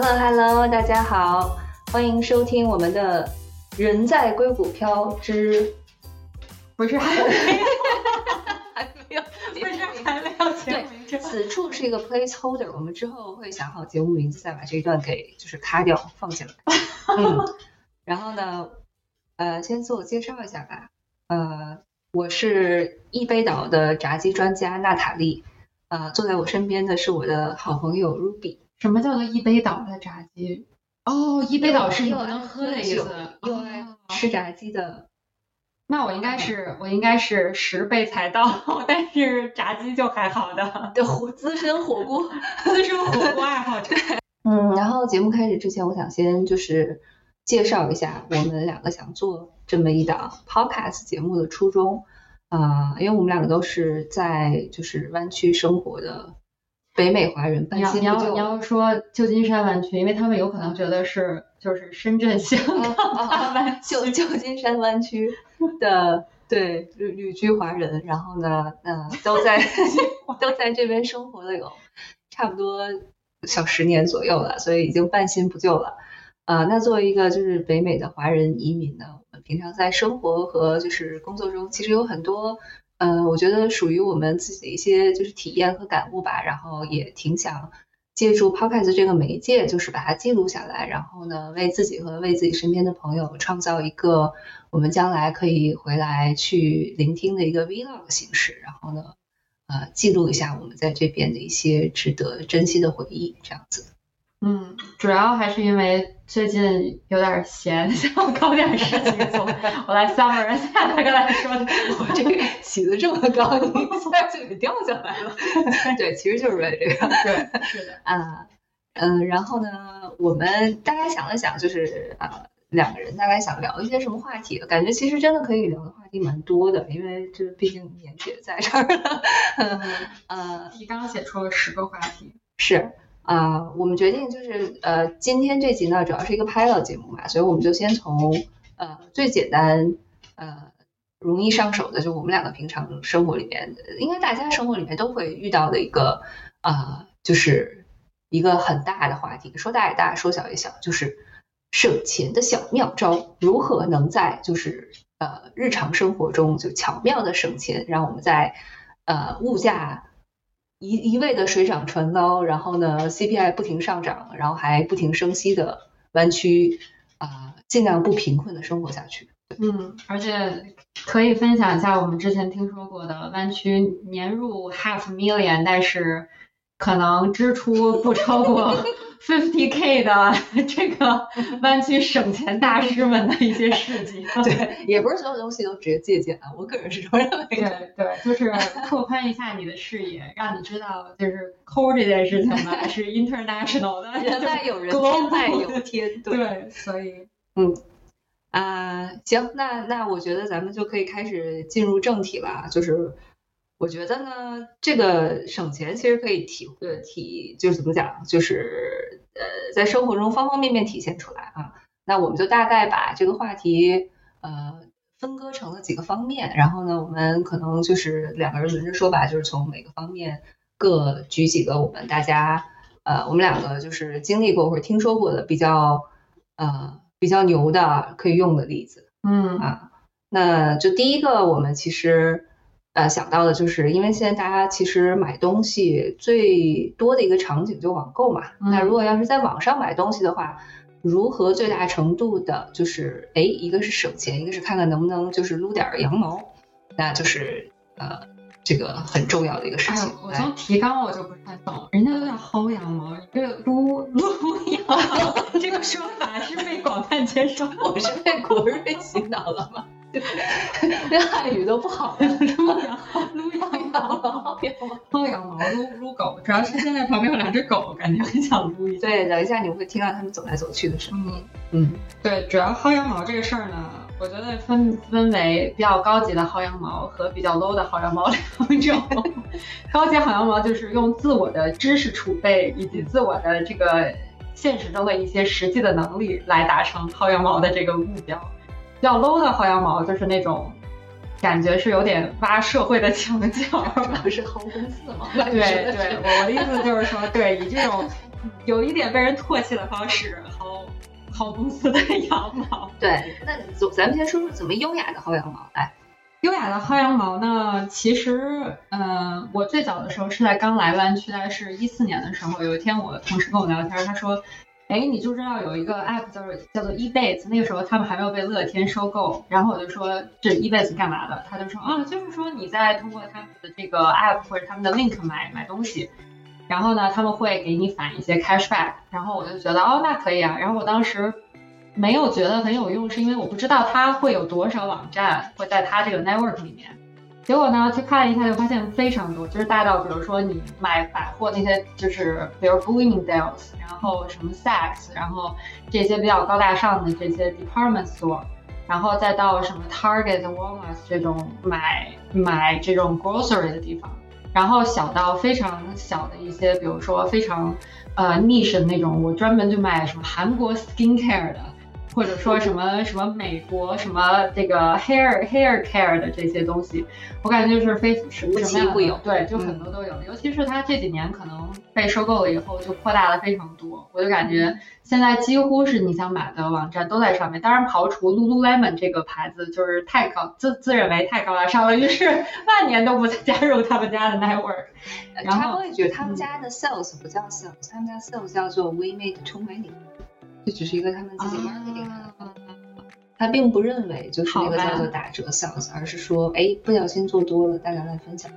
Hello Hello，大家好，欢迎收听我们的《人在硅谷飘之 不是还没有还没有不是还没有节目名称此处是一个 placeholder，我们之后会想好节目名字，再把这一段给就是卡掉放进来。嗯，然后呢，呃，先自我介绍一下吧。呃，我是一杯岛的炸鸡专家娜塔莉。呃，坐在我身边的是我的好朋友 Ruby。什么叫做一杯倒的炸鸡？哦，一杯倒是你不能喝的意思。又爱哦吃炸鸡的，那我应该是我应该是十倍才到，但是炸鸡就还好的对火资深火锅。资深火锅爱好者。嗯，然后节目开始之前，我想先就是介绍一下我们两个想做这么一档 podcast 节目的初衷。啊、因为我们两个都是在就是湾区生活的北美华人，你半要你要说旧金山湾区，因为他们有可能觉得是就是深圳、香啊港啊啊湾 旧旧金山湾区的对旅旅居华人，然后呢，嗯、都在 都在这边生活了有差不多小十年左右了，所以已经半新不旧了。呃，那作为一个就是北美的华人移民呢，我们平常在生活和就是工作中，其实有很多，呃，我觉得属于我们自己的一些就是体验和感悟吧，然后也挺想借助 Podcast 这个媒介，就是把它记录下来，然后呢，为自己和为自己身边的朋友创造一个我们将来可以回来去聆听的一个 Vlog 形式，然后呢，呃，记录一下我们在这边的一些值得珍惜的回忆，这样子。嗯，主要还是因为最近有点闲，想搞点事情做。我来 summer 一下，大哥来说，我这个起得这么高，你一下就给掉下来了。对，其实就是为这个。对，是的，啊，嗯，然后呢，我们大概想了想，就是啊，两个人大概想聊一些什么话题？感觉其实真的可以聊的话题蛮多的，因为这毕竟年纪也在这儿了。呃，提纲写出了十个话题。是啊、我们决定就是呃，今天这集呢主要是一个 pilot 节目嘛，所以我们就先从呃最简单呃容易上手的，就我们两个平常生活里面，应该大家生活里面都会遇到的一个啊、就是一个很大的话题，说大也大，说小也小，就是省钱的小妙招，如何能在就是呃日常生活中就巧妙的省钱，让我们在呃物价一一味的水涨船高，然后呢 CPI 不停上涨，然后还不停升息的弯曲啊、尽量不贫困的生活下去。嗯，而且可以分享一下我们之前听说过的弯曲年入 half million，但是可能支出不超过 fifty k 的这个湾区省钱大师们的一些事迹。对，也不是所有东西都直接借鉴啊，我个人是这么认为的。对对，就是拓宽一下你的视野，让你知道，就是抠这件事情呢是 international 的，人外有人天外有天。对对，所以嗯啊、行，那那我觉得咱们就可以开始进入正题了。啊就是我觉得呢，这个省钱其实可以体呃体就是怎么讲，就是呃在生活中方方面面体现出来啊。那我们就大概把这个话题呃分割成了几个方面，然后呢，我们可能就是两个人轮着说吧，就是从每个方面各举几个我们大家呃我们两个就是经历过或者听说过的比较呃比较牛的可以用的例子。嗯啊，那就第一个，我们其实呃想到的就是，因为现在大家其实买东西最多的一个场景就网购嘛。嗯那如果要是在网上买东西的话，如何最大程度的，就是哎，一个是省钱，一个是看看能不能就是撸点儿羊毛，那就是呃这个很重要的一个事情哎，。我从提纲我就不太懂，人家都叫薅羊毛，你这个撸撸羊毛 这个说法是被广泛接受。我是被国瑞洗脑了吗？连汉语都不好了，撸羊撸羊毛，薅羊毛，撸撸狗，主要是现在旁边有两只狗，感觉很想撸一下。对，等一下你会听到他们走来走去的声音。嗯，嗯对，主要薅羊毛这个事儿呢，我觉得分分为比较高级的薅羊毛和比较 low 的薅羊毛两种。高级薅羊毛就是用自我的知识储备以及自我的这个现实中的一些实际的能力来达成薅羊毛的这个目标。比较 low 的薅羊毛就是那种感觉是有点挖社会的墙角，不是薅公司吗？对 对，我的意思就是说，对，以这种有一点被人唾弃的方式薅薅公司的羊毛。对，那咱咱们先说说怎么优雅的薅羊毛。来，优雅的薅羊毛呢，其实，嗯，我最早的时候是在刚来湾区，大概是一四年的时候，有一天我同事跟我聊天，他说。哎，你就知道有一个 app 叫做叫做 eBay，那个时候他们还没有被乐天收购。然后我就说这 eBay 干嘛的？他就说啊，就是说你在通过他们的这个 app 或者他们的 link 买买东西，然后呢他们会给你返一些 cashback。然后我就觉得哦，那可以啊。然后我当时没有觉得很有用，是因为我不知道它会有多少网站会在它这个 network 里面。结果呢，去看了一下，就发现非常多，就是大到比如说你买百货那些，就是比如 Bloomingdale's，然后什么 Saks，然后这些比较高大上的这些 department store，然后再到什么 Target、Walmart 这种买买这种 grocery 的地方，然后小到非常小的一些，比如说非常呃 niche 的那种，我专门就买什么韩国 skincare 的。或者说什么什么美国什么这个 hair hair care 的这些东西，我感觉就是非什么什么有，对，就很多都有。尤其是它这几年可能被收购了以后，就扩大了非常多。我就感觉现在几乎是你想买的网站都在上面。当然，刨除 Lululemon 这个牌子，就是太高自自认为太高大上了，于是万年都不再加入他们家的 network。然后我也觉得他们家的 sales 不叫 sales，他们家 sales 叫做 We Made Too Many。这只是一个他们自己 marketing 的，他并不认为就是那个叫做打折 sales，而是说，哎，不小心做多了，大家来分享。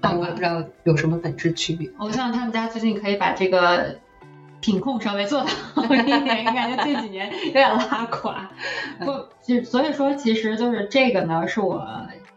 但我也不知道有什么本质区别。我希望他们家最近可以把这个品控稍微做好一点，感觉这几年有点拉垮。不，就所以说，其实就是这个呢，是我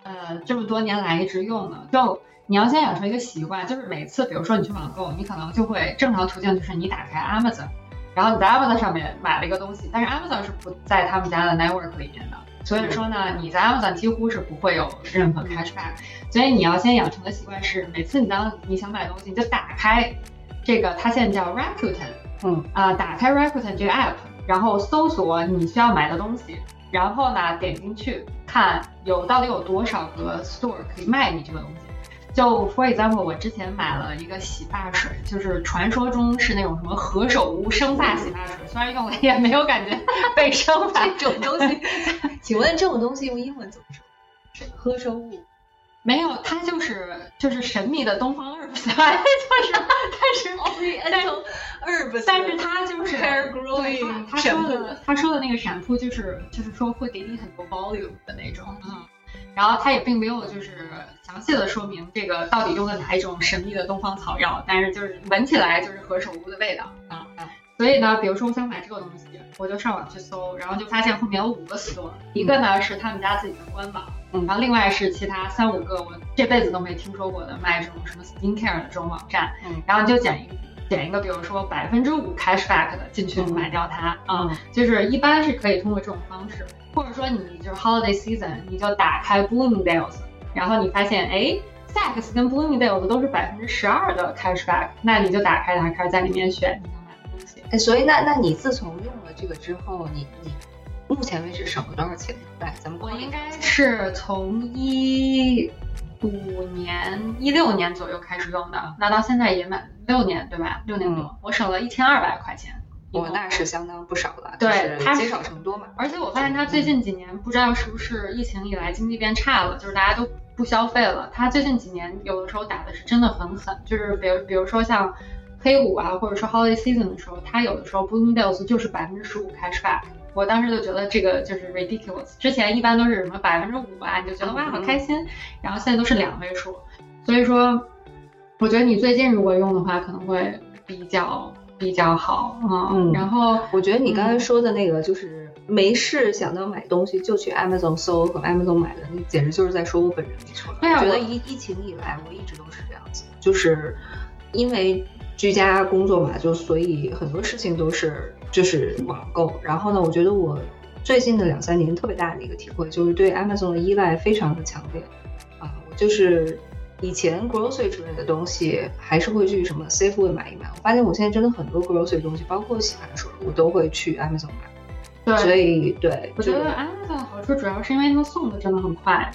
呃这么多年来一直用的。就你要先养成一个习惯，就是每次比如说你去网购，你可能就会正常途径就是你打开 Amazon。然后你在 Amazon 上面买了一个东西，但是 Amazon 是不在他们家的 network 里面的，所以说呢，你在 Amazon 几乎是不会有任何 cashback。所以你要先养成的习惯是，每次你当你想买东西，你就打开这个，它现在叫 Rakuten，嗯啊，打开 Rakuten 这个 app，然后搜索你需要买的东西，然后呢点进去看有到底有多少个 store 可以卖你这个东西。就 for example，我之前买了一个洗发水，就是传说中是那种什么何首乌生发洗发水，虽然用了也没有感觉被生发这种东西。请问这种东西用英文怎么说？何首乌？没有，它就是就是神秘的东方 herbs，就是但是 oriental herbs，但是它就是 hair growing。他说的他说的那个闪扑就是就是说会给你很多 volume 的那种，嗯。然后它也并没有就是详细的说明这个到底用的哪一种神秘的东方草药，但是就是闻起来就是何首乌的味道啊。所以呢，比如说我想买这个东西，我就上网去搜，然后就发现后面有五个 store，一个呢是他们家自己的官网，然后另外是其他三五个我这辈子都没听说过的卖这种什么 skincare 的这种网站，然后你就捡一个捡一个，比如说百分之五 cashback 的进去买掉它啊，就是一般是可以通过这种方式。或者说你就是 holiday season，你就打开 Bloomingdale's，然后你发现哎，Saks 跟 Bloomingdale's 都是百分之十二的 cashback，那你就打开它，开始在里面选你想买的东西。哎，所以那那你自从用了这个之后，你你目前为止省了多少钱？来，咱们我应该是从一五年、一六年左右开始用的，那到现在也满六年对吧？六年多，我省了一千二百块钱。我那是相当不少了，对，它积少成多嘛。而且我发现它最近几年不知道是不是疫情以来经济变差了，就是大家都不消费了。它最近几年有的时候打的是真的很狠，就是比如比如说像黑五啊，或者说 holiday season 的时候，它有的时候 Bloomingdale's 就是百分之十五 cashback。我当时就觉得这个就是 ridiculous。之前一般都是什么百分之五啊，你就觉得哇好开心，然后现在都是两位数。所以说，我觉得你最近如果用的话，可能会比较。比较好嗯，然后我觉得你刚才说的那个就是没事想到买东西就去 Amazon 搜和 Amazon 买的，你简直就是在说我本人没错。我觉得疫疫情以来我一直都是这样子，就是因为居家工作嘛，就所以很多事情都是就是网购。然后呢，我觉得我最近的两三年特别大的一个体会就是对 Amazon 的依赖非常的强烈啊，我就是。以前 grocery 之类的东西还是会去什么 Safeway 买一买。我发现我现在真的很多 grocery 东西，包括洗发水，我都会去 Amazon 买。对，所以对，我觉得 Amazon 好处主要是因为它送的真的很快。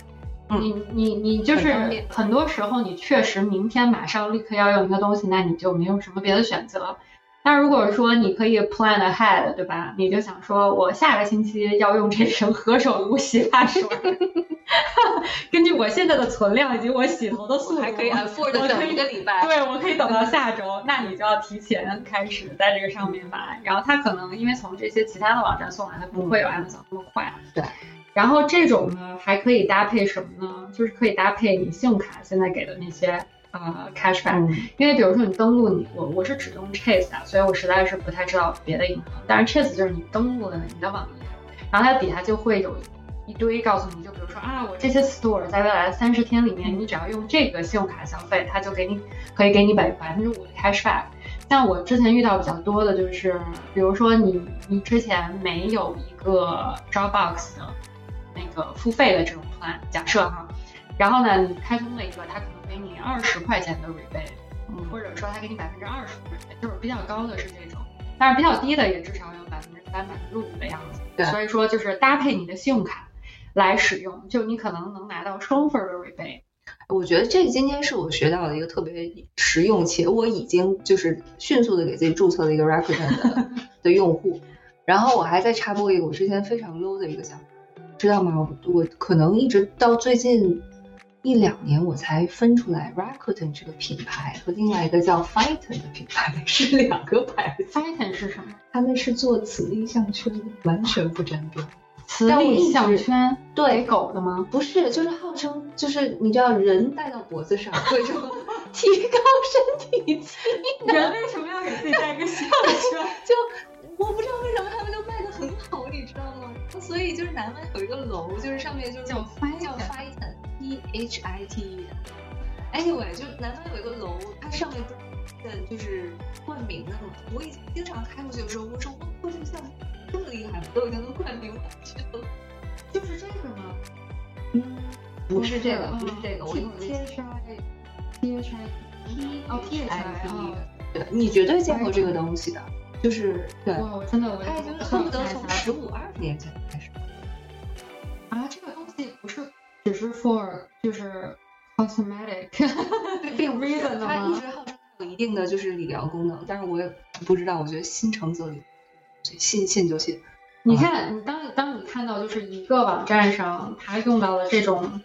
你你你就是很多时候你确实明天马上立刻要用一个东西，那你就没有什么别的选择。但如果说你可以 plan ahead，对吧？你就想说我下个星期要用这瓶何首乌洗发水，根据我现在的存量以及我洗头的速度，还可以 afford 等一个礼拜。对，我可以等到下周，那你就要提前开始在这个上面买。然后它可能因为从这些其他的网站送来，它不会有 Amazon 那么快。对。然后这种呢，还可以搭配什么呢？就是可以搭配你信用卡现在给的那些呃 cashback，、嗯因为比如说你登录你我我是只用 Chase 啊，所以我实在是不太知道别的银行。但是 Chase 就是你登录了你的网页，然后它底下就会有一堆告诉你，就比如说啊，我这些 store 在未来的三十天里面，你只要用这个信用卡消费，它就给你可以给你百百分之五的 cashback。像我之前遇到比较多的就是，比如说你你之前没有一个 Dropbox 的那个付费的这种 plan，假设哈，然后呢你开通了一个，它可能给你二十块钱的 rebate，嗯或者说他给你百分之二十的 rebate，就是比较高的是这种，但是比较低的也至少有百分之三、百分之五的样子。对所以说就是搭配你的信用卡来使用，就你可能能拿到双份的 rebate。我觉得这今天是我学到的一个特别实用，且我已经就是迅速的给自己注册了一个 Rakuten 的 的用户。然后我还在插播一个我之前非常 low 的一个想法，知道吗？我我可能一直到最近一两年我才分出来 Rakuten 这个品牌和另外一个叫 Fighton 的品牌是两个牌子，Fighten 是什么？他们是做磁力项圈的，完全不沾边。磁力项圈对狗的吗？不是，就是号称就是你知道人戴到脖子上会什么 提高身体机能，人为什么要给自己戴个项圈？就我不知道为什么他们就卖的很好，你知道吗？所以就是南湾有一个楼，就是上面就是叫叫 H I T E。Anyway，就南方有一个楼，它上面的就是冠名的嘛。我以前经常开过去的时候，我说我这个项目这么厉害吗？都已经能冠名我去了。就是这个吗？嗯，不是这个，不是这个，我会儿 T H I T H I T 哦 T H I 哦，对你绝对见过这个东西的，就是对，我真的我它已经恨不得从十五二十年前开始。啊，这个只是 for 就是 cosmetic 并 reason 的它一吗？直号称有一定的就是理疗功能，但是我也不知道，我觉得心诚则灵，信信就信。你看，你当你当你看到就是一个网站上它用到了这种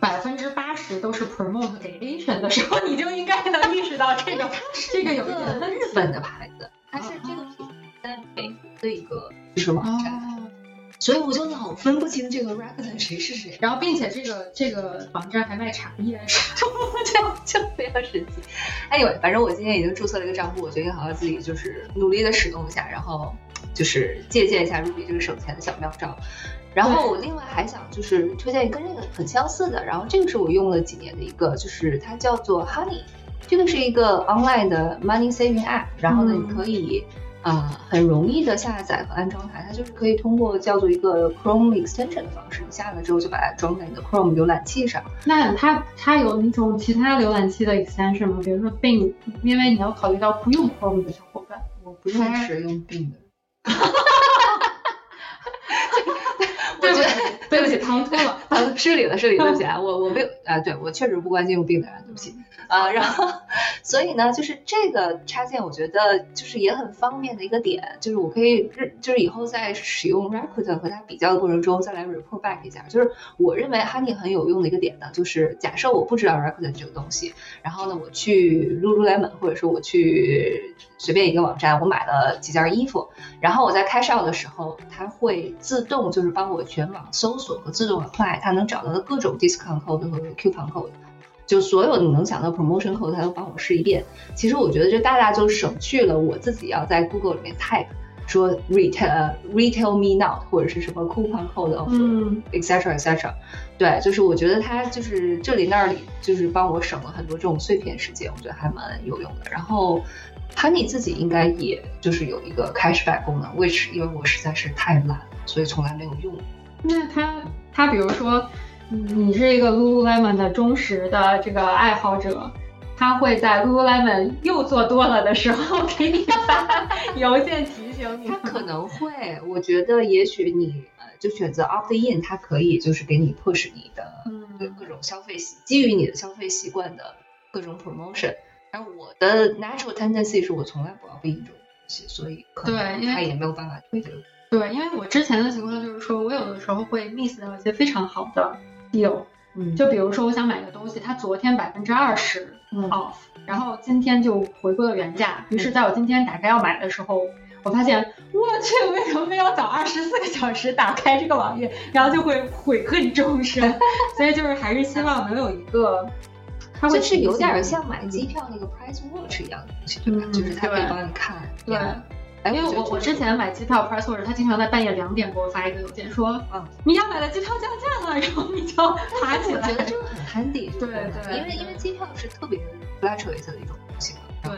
百分之八十都是 promote 给 Asian 的时候，你就应该能意识到这个这个有一点问题日本的牌子，它是这个品牌在美国的一个就是网站，哦，所以我就老分不清这个 Rakuten 谁是谁。然后并且这个这个网站还卖茶叶，就就非常神奇。Anyway，反正我今天已经注册了一个账户，我决定好好自己就是努力的使用一下，然后就是借鉴一下 Ruby 这个省钱的小妙招。然后我另外还想就是推荐一个跟这个很相似的，然后这个是我用了几年的一个，就是它叫做 Honey，这个是一个 online 的 money saving app，然后呢嗯你可以。啊、很容易的下载和安装它，它就是可以通过叫做一个 Chrome extension 的方式，你下了之后就把它装在你的 Chrome 浏览器上。那它它有那种其他浏览器的 extension 吗？比如说 Bing，因为你要考虑到不用 Chrome 的小伙伴。我不用使用病的。对不起我觉得，对不起，唐突了。啊，失礼了，失礼，对不起啊，我我没有啊，对我确实不关心用病的人，对不起啊。然后，所以呢，就是这个插件，我觉得就是也很方便的一个点，就是我可以日，就是以后在使用 Rakuten 和它比较的过程中，再来 report back 一下。就是我认为 Honey 很有用的一个点呢，就是假设我不知道 Rakuten 这个东西，然后呢，我去 Lululemon 或者说我去随便一个网站，我买了几件衣服，然后我在 cash out 的时候，它会自动就是帮我全网搜索和自动 apply 它能找到的各种 discount code 和 coupon code，就所有你能想到 promotion code 它都帮我试一遍。其实我觉得这大大就省去了我自己要在 Google 里面 type 说 retail、呃 retail me now 或者是什么 coupon code of 嗯，etc etc。对，就是我觉得它就是这里那里就是帮我省了很多这种碎片时间，我觉得还蛮有用的。然后 Honey 自己应该也就是有一个 cashback 功能，which 因为我实在是太懒了，所以从来没有用。那他他比如说，你是一个 Lululemon 的忠实的这个爱好者，他会在 Lululemon 又做多了的时候给你发邮件提醒你。他可能会，我觉得也许你呃就选择 opt in，他可以就是给你 push 你的各种消费习，基于你的消费习惯的各种 promotion。而我的 natural tendency 是我从来不要必应这种东西，所以可能他也没有办法推这个。对，因为我之前的情况就是说，我有的时候会 miss 掉一些非常好的 deal，嗯就比如说我想买个东西，它昨天百分之二十嗯 off，然后今天就回归了原价。于是在我今天打开要买的时候，我发现我去，为什么非要早二十四个小时打开这个网页，然后就会悔恨终身。所以就是还是希望能有一个，它会就是有点像买机票那个 Price Watch 一样的东西，对吧？嗯就是它可以对帮你看。对。哎，因为我我之前买机票 Price Watch，他经常在半夜两点给我发一个邮件说，嗯你要买的机票降价了，然后你就爬起来。我觉得这个很 handy，对对因为因为机票是特别 fluctuate 的一种东西嘛。对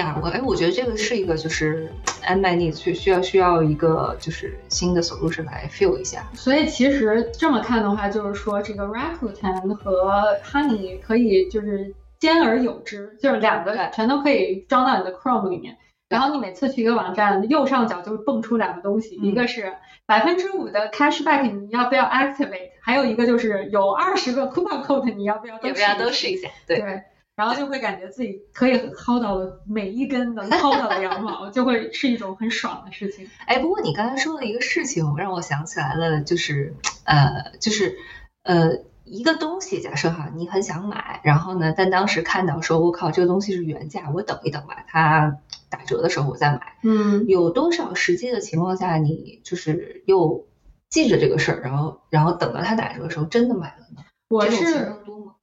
呀，我哎，我觉得这个是一个就是 a n m a n e 需需要需要一个就是新的 solution 来 fill 一下。所以其实这么看的话，就是说这个 Rakuten 和 Honey 可以就是兼而有之，就是两个全都可以装到你的 Chrome 里面。然后你每次去一个网站，右上角就蹦出两个东西，嗯一个是百分之五的 cashback，你要不要 activate？还有一个就是有二十个 coupon code，你要不要都要不要都试试一下？对对，然后就会感觉自己可以薅到了每一根能薅到的羊毛，就会是一种很爽的事情。哎，不过你刚才说的一个事情，让我想起来了，就是呃，就是呃，一个东西，假设哈，你很想买，然后呢，但当时看到说，我靠，这个东西是原价，我等一等吧，它打折的时候我再买。嗯，有多少实际的情况下，你就是又记着这个事儿，然后然后等到它打折的时候真的买了呢？我是？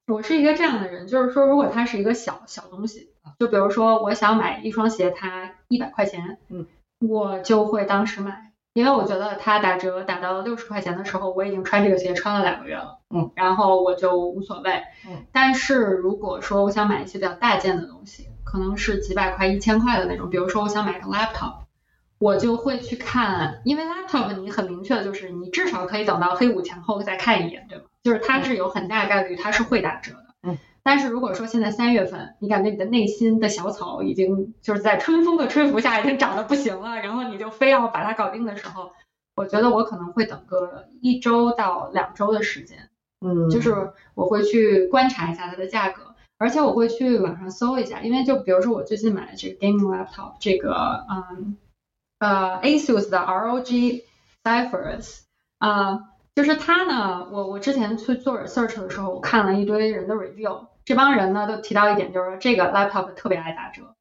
我是一个这样的人，就是说，如果它是一个小小东西，就比如说我想买一双鞋，它一百块钱，嗯，我就会当时买，因为我觉得它打折打到六十块钱的时候，我已经穿这个鞋穿了两个月了，嗯，然后我就无所谓，嗯，但是如果说我想买一些比较大件的东西，可能是几百块、一千块的那种，比如说我想买个 laptop。我就会去看，因为 laptop 你很明确的就是你至少可以等到黑五前后再看一眼，对吗？就是它是有很大概率它是会打折的。嗯。但是如果说现在三月份，你感觉你的内心的小草已经就是在春风的吹拂下已经长得不行了，然后你就非要把它搞定的时候，我觉得我可能会等个一周到两周的时间，嗯就是我会去观察一下它的价格。而且我会去网上搜一下，因为就比如说我最近买的这个 gaming laptop，这个嗯呃 ASUS 的 ROG Zephyrus，啊、就是它呢，我我之前去做 research 的时候，我看了一堆人的 review，这帮人呢都提到一点，就是说这个 laptop 特别爱打折，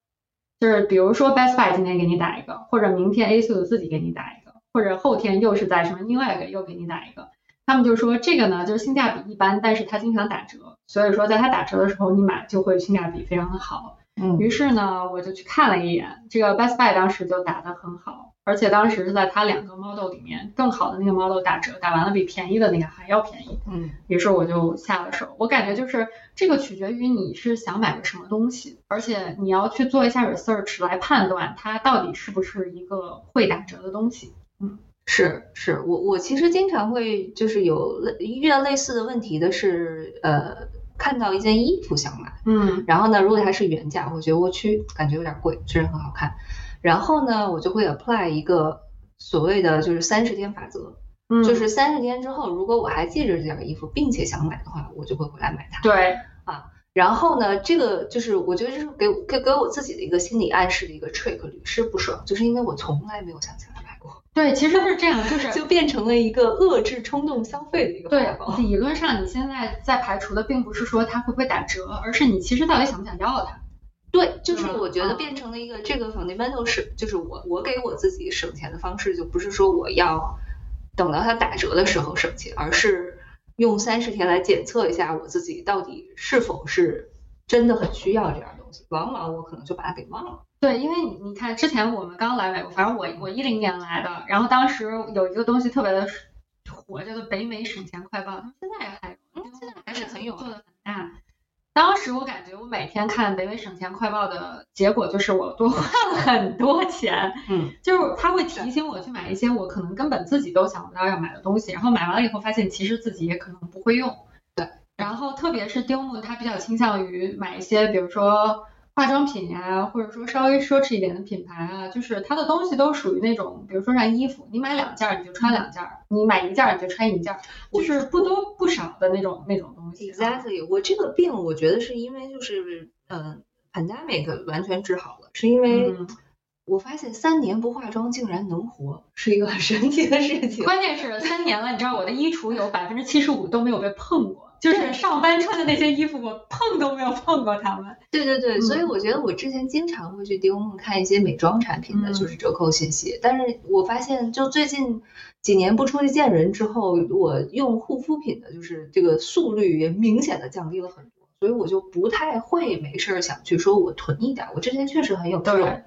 就是比如说 Best Buy 今天给你打一个，或者明天 ASUS 自己给你打一个，或者后天又是在什么另外一个又给你打一个。他们就说这个呢，就是性价比一般，但是它经常打折，所以说在它打折的时候，你买就会性价比非常的好。嗯于是呢，我就去看了一眼，这个 Best Buy 当时就打得很好，而且当时是在它两个 model 里面更好的那个 model 打折，打完了比便宜的那个还要便宜。嗯于是我就下了手。我感觉就是这个取决于你是想买个什么东西，而且你要去做一下 research 来判断它到底是不是一个会打折的东西。嗯是是，我我其实经常会就是有类遇到类似的问题的是，呃，看到一件衣服想买，嗯然后呢，如果它是原价，我觉得我去感觉有点贵，虽然很好看，然后呢，我就会 apply 一个所谓的就是三十天法则，嗯，就是三十天之后，如果我还记着这件衣服，并且想买的话，我就会回来买它。对，啊然后呢，这个就是我觉得这是给给给我自己的一个心理暗示的一个 trick，屡试不爽，就是因为我从来没有想起来买过，对，其实是这样，就是就变成了一个遏制冲动消费的一个法。理论上你现在在排除的并不是说它会不会打折，而是你其实到底想不想要它。对，就是我觉得啊变成了一个这个 fundamental 是，就是我我给我自己省钱的方式，就不是说我要等到它打折的时候省钱，而是用三十天来检测一下我自己到底是否是真的很需要这样东西。往往我可能就把它给忘了。对，因为你你看，之前我们刚来美国，反正我我一零年来的，然后当时有一个东西特别的火，叫做北美省钱快报，他们现在还现在还是很有啊做的很大。当时我感觉我每天看北美省钱快报的结果就是我多花了很多钱，嗯，就是他会提醒我去买一些我可能根本自己都想不到要买的东西，然后买完了以后发现其实自己也可能不会用。对，然后特别是丢木，他比较倾向于买一些，比如说化妆品呀、或者说稍微奢侈一点的品牌啊，就是它的东西都属于那种，比如说像衣服，你买两件儿你就穿两件儿，你买一件儿你就穿一件儿，就是不多不少的那种那种东西。Exactly，我这个病我觉得是因为就是嗯、pandemic 完全治好了，是因为我发现三年不化妆竟然能活，是一个很神奇的事情。关键是三年了，你知道我的衣橱有百分之七十五都没有被碰过。就是上班穿的那些衣服，我碰都没有碰过它们。对对对，所以我觉得我之前经常会去迪梦看一些美妆产品的就是折扣信息，但是我发现就最近几年不出去见人之后，我用护肤品的就是这个速率也明显的降低了很多，所以我就不太会没事儿想去说我囤一点。我之前确实很有这种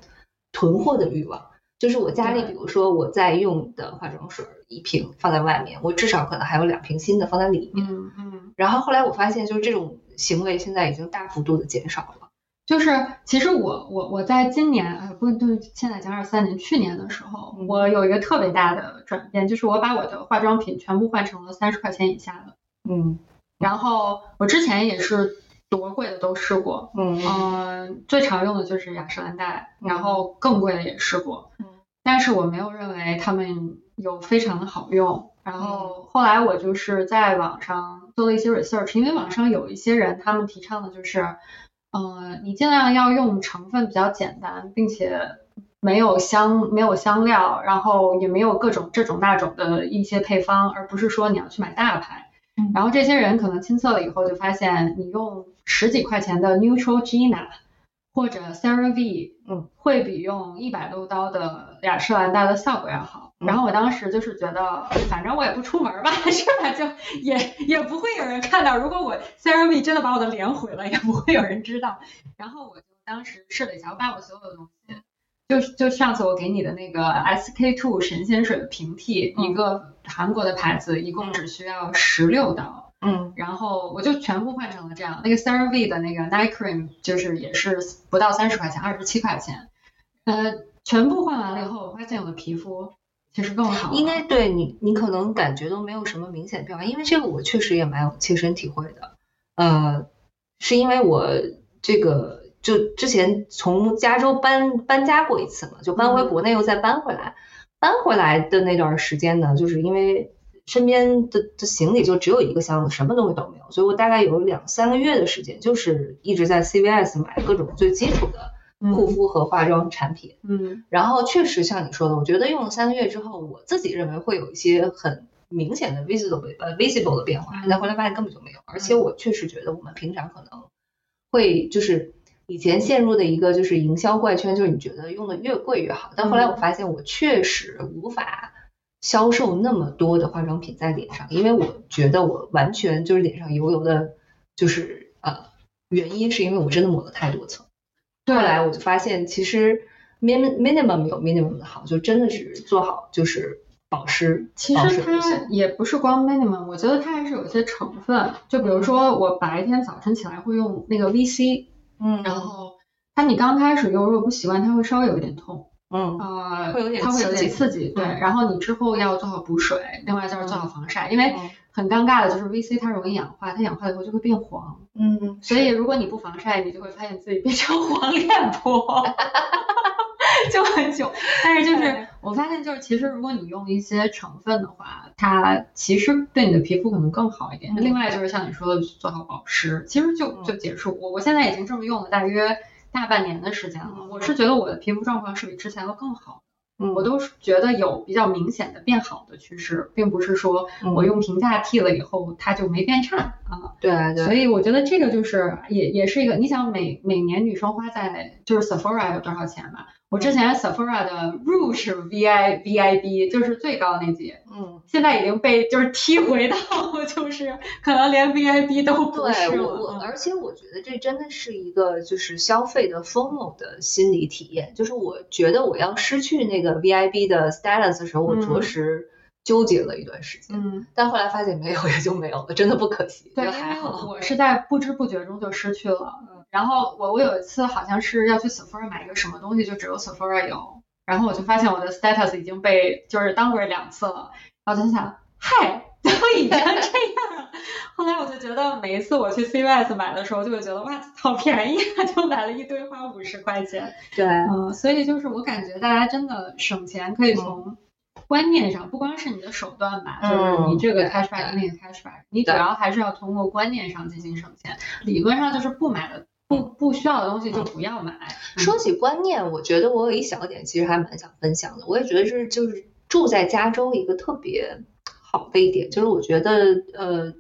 囤货的欲望。就是我家里，比如说我在用的化妆水一瓶放在外面，我至少可能还有两瓶新的放在里面。嗯嗯。然后后来我发现，就是这种行为现在已经大幅度的减少了。就是其实我我我在今年啊不对，现在讲二三年，去年的时候，我有一个特别大的转变，就是我把我的化妆品全部换成了三十块钱以下的。嗯。然后我之前也是。多贵的都试过，嗯。嗯，最常用的就是雅诗兰黛，然后更贵的也试过，嗯，但是我没有认为它们有非常的好用。然后后来我就是在网上做了一些 research，因为网上有一些人他们提倡的就是，嗯，你尽量要用成分比较简单，并且没有香没有香料，然后也没有各种这种那种的一些配方，而不是说你要去买大牌。然后这些人可能亲测了以后就发现，你用十几块钱的 Neutrogena 或者 CeraVe，嗯，会比用一百多刀的雅诗兰黛的效果要好。然后我当时就是觉得，反正我也不出门吧，是吧？就也也不会有人看到。如果我 CeraVe 真的把我的脸毁了，也不会有人知道。然后我就当时试了一下，我把我所有的东西。就就上次我给你的那个 SK two 神仙水的平替，一个韩国的牌子，一共只需要十六刀，嗯，然后我就全部换成了这样。那个 CeraVe 的那个 Night Cream 就是也是不到三十块钱，二十七块钱，呃，全部换完了以后，我发现我的皮肤其实更好。应该对你，你可能感觉都没有什么明显变化，因为这个我确实也蛮有切身体会的，呃，是因为我这个。就之前从加州搬搬家过一次嘛，就搬回国内又再搬回来，搬回来的那段时间呢，就是因为身边的的行李就只有一个箱子，什么东西都没有，所以我大概有两三个月的时间，就是一直在 CVS 买各种最基础的护肤和化妆产品。嗯，然后确实像你说的，我觉得用了三个月之后，我自己认为会有一些很明显的 visible 呃 visible 的变化，但后来发现根本就没有，而且我确实觉得我们平常可能会就是。以前陷入的一个就是营销怪圈，就是你觉得用的越贵越好，但后来我发现我确实无法销售那么多的化妆品在脸上，因为我觉得我完全就是脸上油油的，就是呃原因是因为我真的抹了太多层。后来我就发现其实 min minimum 有 minimum 的好，就真的是做好就是保湿。其实它也不是光 minimum，我觉得它还是有些成分，就比如说我白天早晨起来会用那个 VC。嗯，然后它你刚开始用如果不习惯，它会稍微有一点痛，嗯啊，会有点它会有点刺激，对。然后你之后要做好补水，另外就是做好防晒，因为很尴尬的就是 VC 它容易氧化，它氧化了以后就会变黄，嗯，所以如果你不防晒，你就会发现自己变成黄脸婆。就很久，但是就是我发现，就是其实如果你用一些成分的话，它其实对你的皮肤可能更好一点。另外就是像你说的，做好保湿，其实就就结束。我我现在已经这么用了大约大半年的时间了，我是觉得我的皮肤状况是比之前要更好。嗯，我都是觉得有比较明显的变好的趋势，并不是说我用平价替了以后它就没变差啊。对对。所以我觉得这个就是也也是一个，你想每每年女生花在就是 Sephora 有多少钱吧？我之前 Sephora 的 Rouge V I V I B 就是最高那级，嗯，现在已经被就是踢回到 就是可能连 V I B 都不是了。我而且我觉得这真的是一个就是消费的 FOMO 的心理体验，就是我觉得我要失去那个 V I B 的 status 的时候，我着实纠结了一段时间，嗯，但后来发现没有也就没有了，真的不可惜。对，还好我是在不知不觉中就失去了。然后我我有一次好像是要去 Sephora 买一个什么东西，就只有 Sephora 有，然后我就发现我的 status 已经被就是 downgrade 两次了，然后就想，嗨，都已经这样了。后来我就觉得每一次我去 CVS 买的时候，就会觉得哇，好便宜啊，就买了一堆，花五十块钱。对，嗯，所以就是我感觉大家真的省钱可以从。观念上不光是你的手段吧，就是你这个 cashback 那个 cashback，你主要还是要通过观念上进行省钱。理论上就是不买的不不需要的东西就不要买。说起观念，我觉得我有一小点其实还蛮想分享的。我也觉得是就是住在加州一个特别好的一点，就是我觉得呃，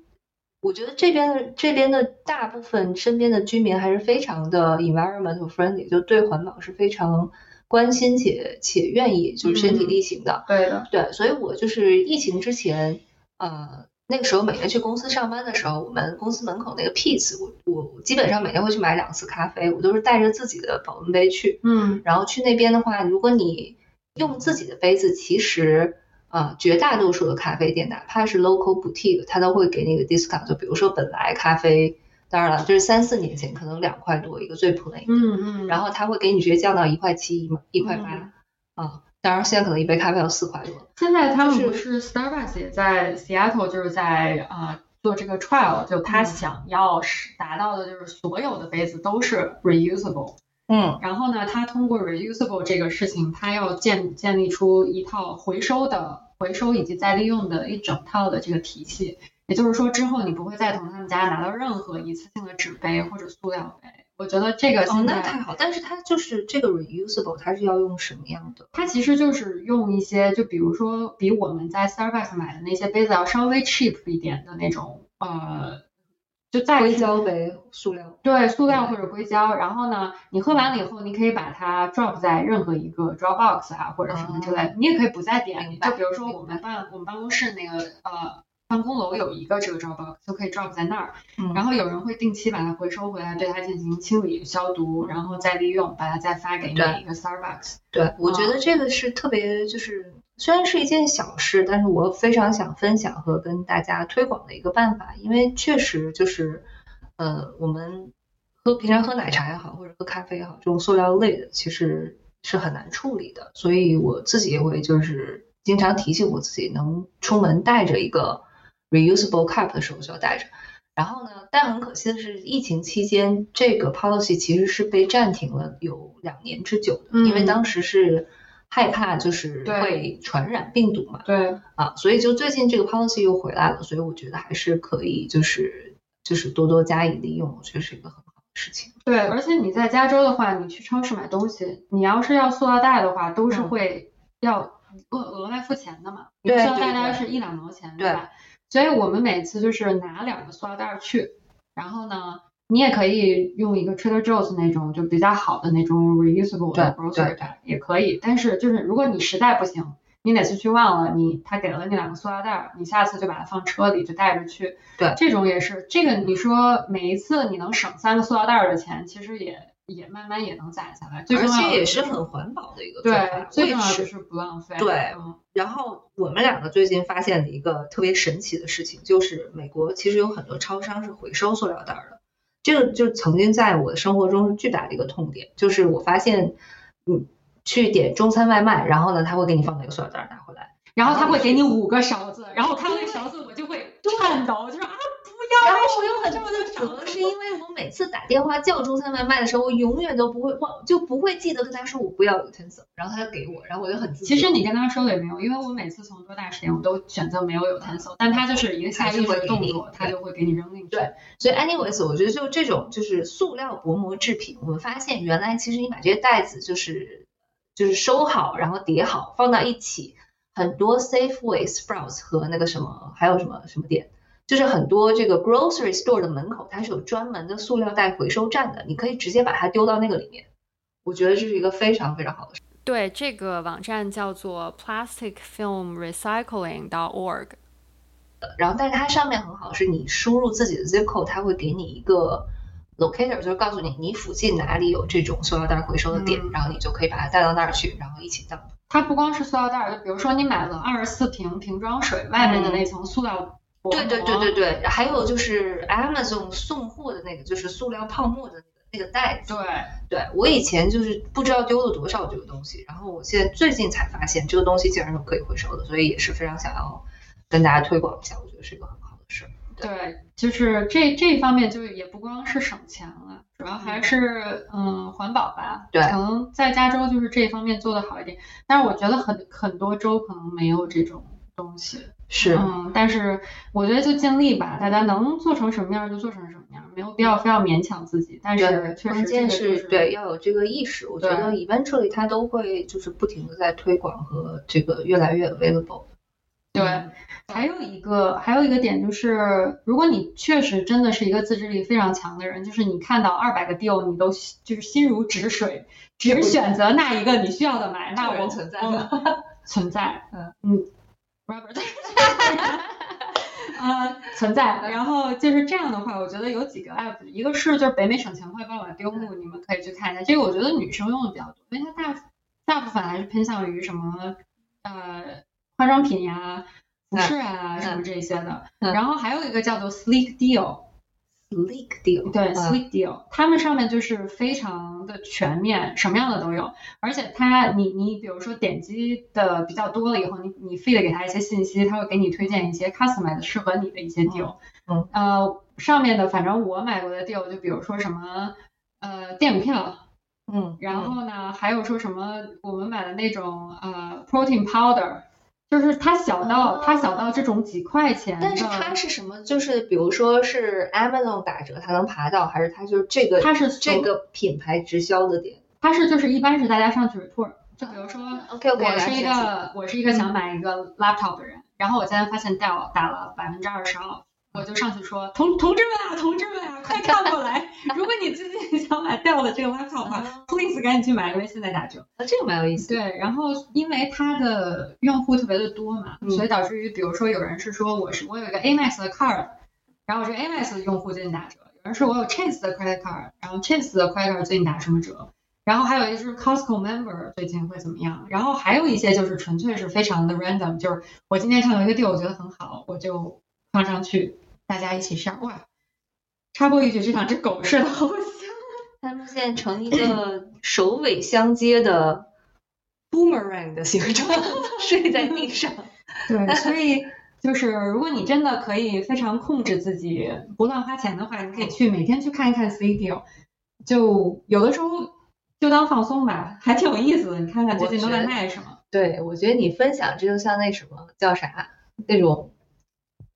我觉得这边的这边的大部分身边的居民还是非常的 environmental friendly，就对环保是非常关心且且愿意就是身体力行的。对的，对，所以我就是疫情之前，呃。那个时候每天去公司上班的时候，我们公司门口那个 Peace，我我基本上每天会去买两次咖啡，我都是带着自己的保温杯去。嗯，然后去那边的话，如果你用自己的杯子，其实呃，绝大多数的咖啡店，哪怕是 local boutique，它都会给你个 discount。就比如说本来咖啡，当然了，就是三四年前可能两块多一个最 plain 的，嗯嗯，然后他会给你直接降到一块七一一块八啊。当然，现在可能一杯咖啡要四块多。现在他们不是 Starbucks 也在 Seattle，就是在啊做这个 trial，就他想要是达到的就是所有的杯子都是 reusable。嗯。然后呢，他通过 reusable 这个事情，他要建建立出一套回收的回收以及再利用的一整套的这个体系。也就是说，之后你不会再从他们家拿到任何一次性的纸杯或者塑料杯。我觉得这个哦，那太好，但是它就是这个 reusable，它是要用什么样的？它其实就是用一些，就比如说比我们在 Starbucks 买的那些杯子要稍微 cheap 一点的那种，呃，就再硅胶杯、塑料，对，塑料或者硅胶。然后呢，你喝完了以后，你可以把它 drop 在任何一个 Dropbox 啊或者什么之类，你也可以不在店里。就比如说我们办我们办公室那个呃。办公楼有一个这个 drop，就可以 drop 在那儿，然后有人会定期把它回收回来，对它进行清理消毒，然后再利用，把它再发给每一个 Starbucks。对，我觉得这个是特别，就是虽然是一件小事，但是我非常想分享和跟大家推广的一个办法，因为确实就是，呃，我们喝平常喝奶茶也好，或者喝咖啡也好，这种塑料类的其实是很难处理的，所以我自己也会就是经常提醒我自己，能出门带着一个。Reusable cup 的时候就要带着，然后呢，但很可惜的是，疫情期间这个 policy 其实是被暂停了有两年之久的，因为当时是害怕就是会传染病毒嘛，对。啊，所以就最近这个 policy 又回来了，所以我觉得还是可以就是就是多多加以利用，我觉得是一个很好的事情。对，而且你在加州的话，你去超市买东西，你要是要塑料袋的话，都是会要额额外付钱的嘛，塑料袋大概是一两毛钱，对吧？所以我们每次就是拿两个塑料袋去，然后呢，你也可以用一个 Trader Joe's 那种就比较好的那种 reusable 的 grocery bag 也可以。但是就是如果你实在不行，你哪次去忘了你他给了你两个塑料袋，你下次就把它放车里就带着去。对，这种也是这个你说每一次你能省三个塑料袋的钱，其实也。也慢慢也能攒下来，而且也是很环保的一个做法。最重要的是不浪费。对，然后我们两个最近发现了一个特别神奇的事情，就是美国其实有很多超商是回收塑料袋的。这个就曾经在我的生活中是巨大的一个痛点，就是我发现，嗯，去点中餐外卖，然后呢，他会给你放一个塑料袋拿回来，然后他会给你五个勺子，然后看到那勺子我就会颤抖，就是啊。然后我又很自责，是因为我每次打电话叫中餐外卖的时候，我永远都不会忘，就不会记得跟他说我不要 utensil，然后他就给我，然后我就很。其实你跟他说了也没有，因为我每次从多大时间我都选择没有 utensil，但他就是一个下意识的动作，他就会给你扔进去。对，所以 anyways，我觉得就这种就是塑料薄膜制品，我们发现原来其实你把这些袋子就是就是收好，然后叠好放到一起，很多 Safeway、Sprouts 和那个什么还有什么什么店。就是很多这个 grocery store 的门口，它是有专门的塑料袋回收站的，你可以直接把它丢到那个里面。我觉得这是一个非常非常好的事。对，这个网站叫做 plasticfilmrecycling.org。然后，但是它上面很好，是你输入自己的 zip code，它会给你一个 locator，就是告诉你你附近哪里有这种塑料袋回收的点，然后你就可以把它带到那儿去，然后一起倒。它不光是塑料袋，就比如说你买了二十四瓶瓶装水，外面的那层塑料。对对对对对，还有就是 Amazon 送货的那个，就是塑料泡沫的那个那个袋子。对，对我以前就是不知道丢了多少这个东西，然后我现在最近才发现这个东西竟然是可以回收的，所以也是非常想要跟大家推广一下，我觉得是一个很好的事。对，就是这这一方面就也不光是省钱了，主要还是嗯环保吧。对，可能在加州就是这方面做的好一点，但是我觉得很很多州可能没有这种。东西。是，嗯，但是我觉得就尽力吧，大家能做成什么样就做成什么样，没有必要非要勉强自己。但是确实，关键是对要有这个意识。我觉得 eventually 它都会就是不停的在推广和这个越来越 available。对，还有一个还有一个点就是，如果你确实真的是一个自制力非常强的人，就是你看到二百个 deal 你都就是心如止水，只选择那一个你需要的买，那我存在吗 存在，嗯嗯，Robert，呃存在，然后就是这样的话，我觉得有几个 app，一个是就是北美省钱快报啊丢木，你们可以去看一下，这个我觉得女生用的比较多，因为它大大部分还是偏向于什么呃。化妆品呀、服饰啊什么这些的，然后还有一个叫做 Sleek Deal，Sleek Deal，对，Sleek Deal，他们上面就是非常的全面，什么样的都有，而且它你你比如说点击的比较多了以后，你你 feed 给他一些信息，他会给你推荐一些 customized 适合你的一些 deal，嗯，呃，上面的反正我买过的 deal 就比如说什么呃电影票。嗯，然后呢，还有说什么我们买的那种呃 protein powder。就是它小到它小到这种几块钱，但是它是什么？就是比如说是 Amazon 打折，它能爬到，还是它就是这个？它是这个品牌直销的点。它是就是一般是大家上去 report，就比如说，OK OK，我是一个我是一个想买一个 laptop 的人，然后我今天发现 Dell 打了百分之二十 off。我就上去说，同同志们啊，同志们啊，快 看过来！如果你最近想买 Dell 的这个 laptop 的话，please 赶紧去买，因为现在打折。啊，这个蛮有意思。对，然后因为它的用户特别的多嘛，所以导致于，比如说有人是说我是我有一个 Amex 的 card，然后我这 Amex 的用户最近打折；有人说我有 Chase 的 credit card，然后 Chase 的 credit card 最近打什么折；然后还有一些是 Costco member 最近会怎么样；然后还有一些就是纯粹是非常的 random，就是我今天看到一个 deal，我觉得很好，我就放上去。大家一起上哇！插播一句，这两只狗睡得好香，它们现在成一个首尾相接的 boomerang 的形状，睡在地上。对，所以就是如果你真的可以非常控制自己不乱花钱的话，你可以去每天去看一看 studio，就有的时候就当放松吧，还挺有意思的。你看看最近都在卖什么？对，我觉得你分享这就像那什么叫啥那种。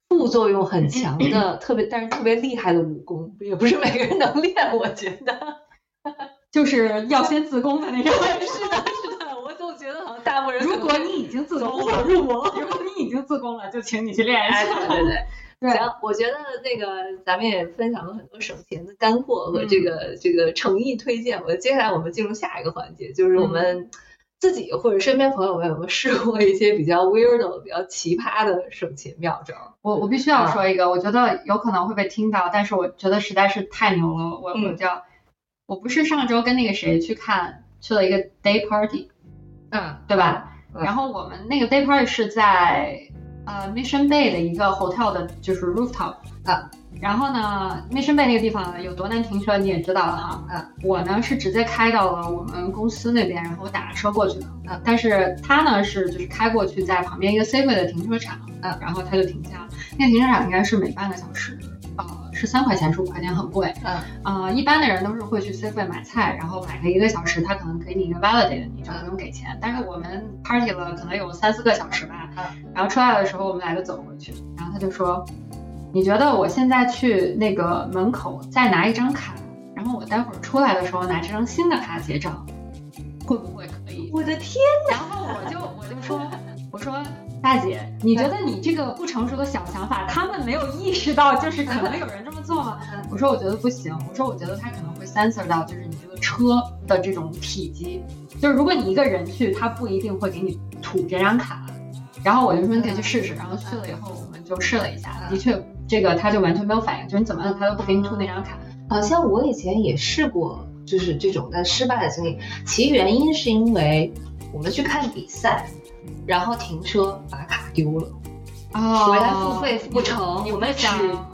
副作用很强的，特别但是特别厉害的武功，也不是每个人能练。我觉得，就是要先自宫的那种。是的，是的，我总觉得好像大部分人。如果你已经自宫了，入魔。如果你已经自宫了，就请你去练一下。对对对。行，我觉得那个咱们也分享了很多省钱的干货和这个这个诚意推荐。我接下来我们进入下一个环节，就是我们。自己或者身边朋友们有没有试过一些比较 weird、比较奇葩的省钱妙招？我我必须要说一个，我觉得有可能会被听到，但是我觉得实在是太牛了。我我叫，我不是上周跟那个谁去看去了一个 day party，嗯，对吧？然后我们那个 day party 是在呃 Mission Bay 的一个 hotel 的，就是 rooftop 啊。然后呢，Mission Bay 那个地方有多难停车，你也知道了哈。呃，我呢是直接开到了我们公司那边，然后我打车过去的。呃，但是他呢是就是开过去，在旁边一个 C 位的停车场。呃，然后他就停下了。那个停车场应该是每半个小时，呃，是三块钱十五块钱，很贵。嗯，啊，一般的人都是会去 C 位买菜，然后买个一个小时，他可能给你一个 validate，你就不用给钱。但是我们 party 了可能有三四个小时吧。嗯，然后出来的时候我们俩就走回去，然后他就说。你觉得我现在去那个门口再拿一张卡，然后我待会儿出来的时候拿这张新的卡结账，会不会可以？我的天哪！然后我就我就说，我说大姐，你觉得你这个不成熟的小想法，他们没有意识到就是可能有人这么做吗？我说我觉得不行，我说我觉得他可能会 sensor 到就是你这个车的这种体积，就是如果你一个人去，他不一定会给你吐这张卡。然后我就说你可以去试试，然后去了以后我们就试了一下，的确。这个他就完全没有反应，就是你怎么摁他都不给你吐那张卡。好像我以前也试过，就是这种但失败的经历。其原因是因为我们去看比赛，然后停车把卡丢了，哦，回来付费付不成，我们只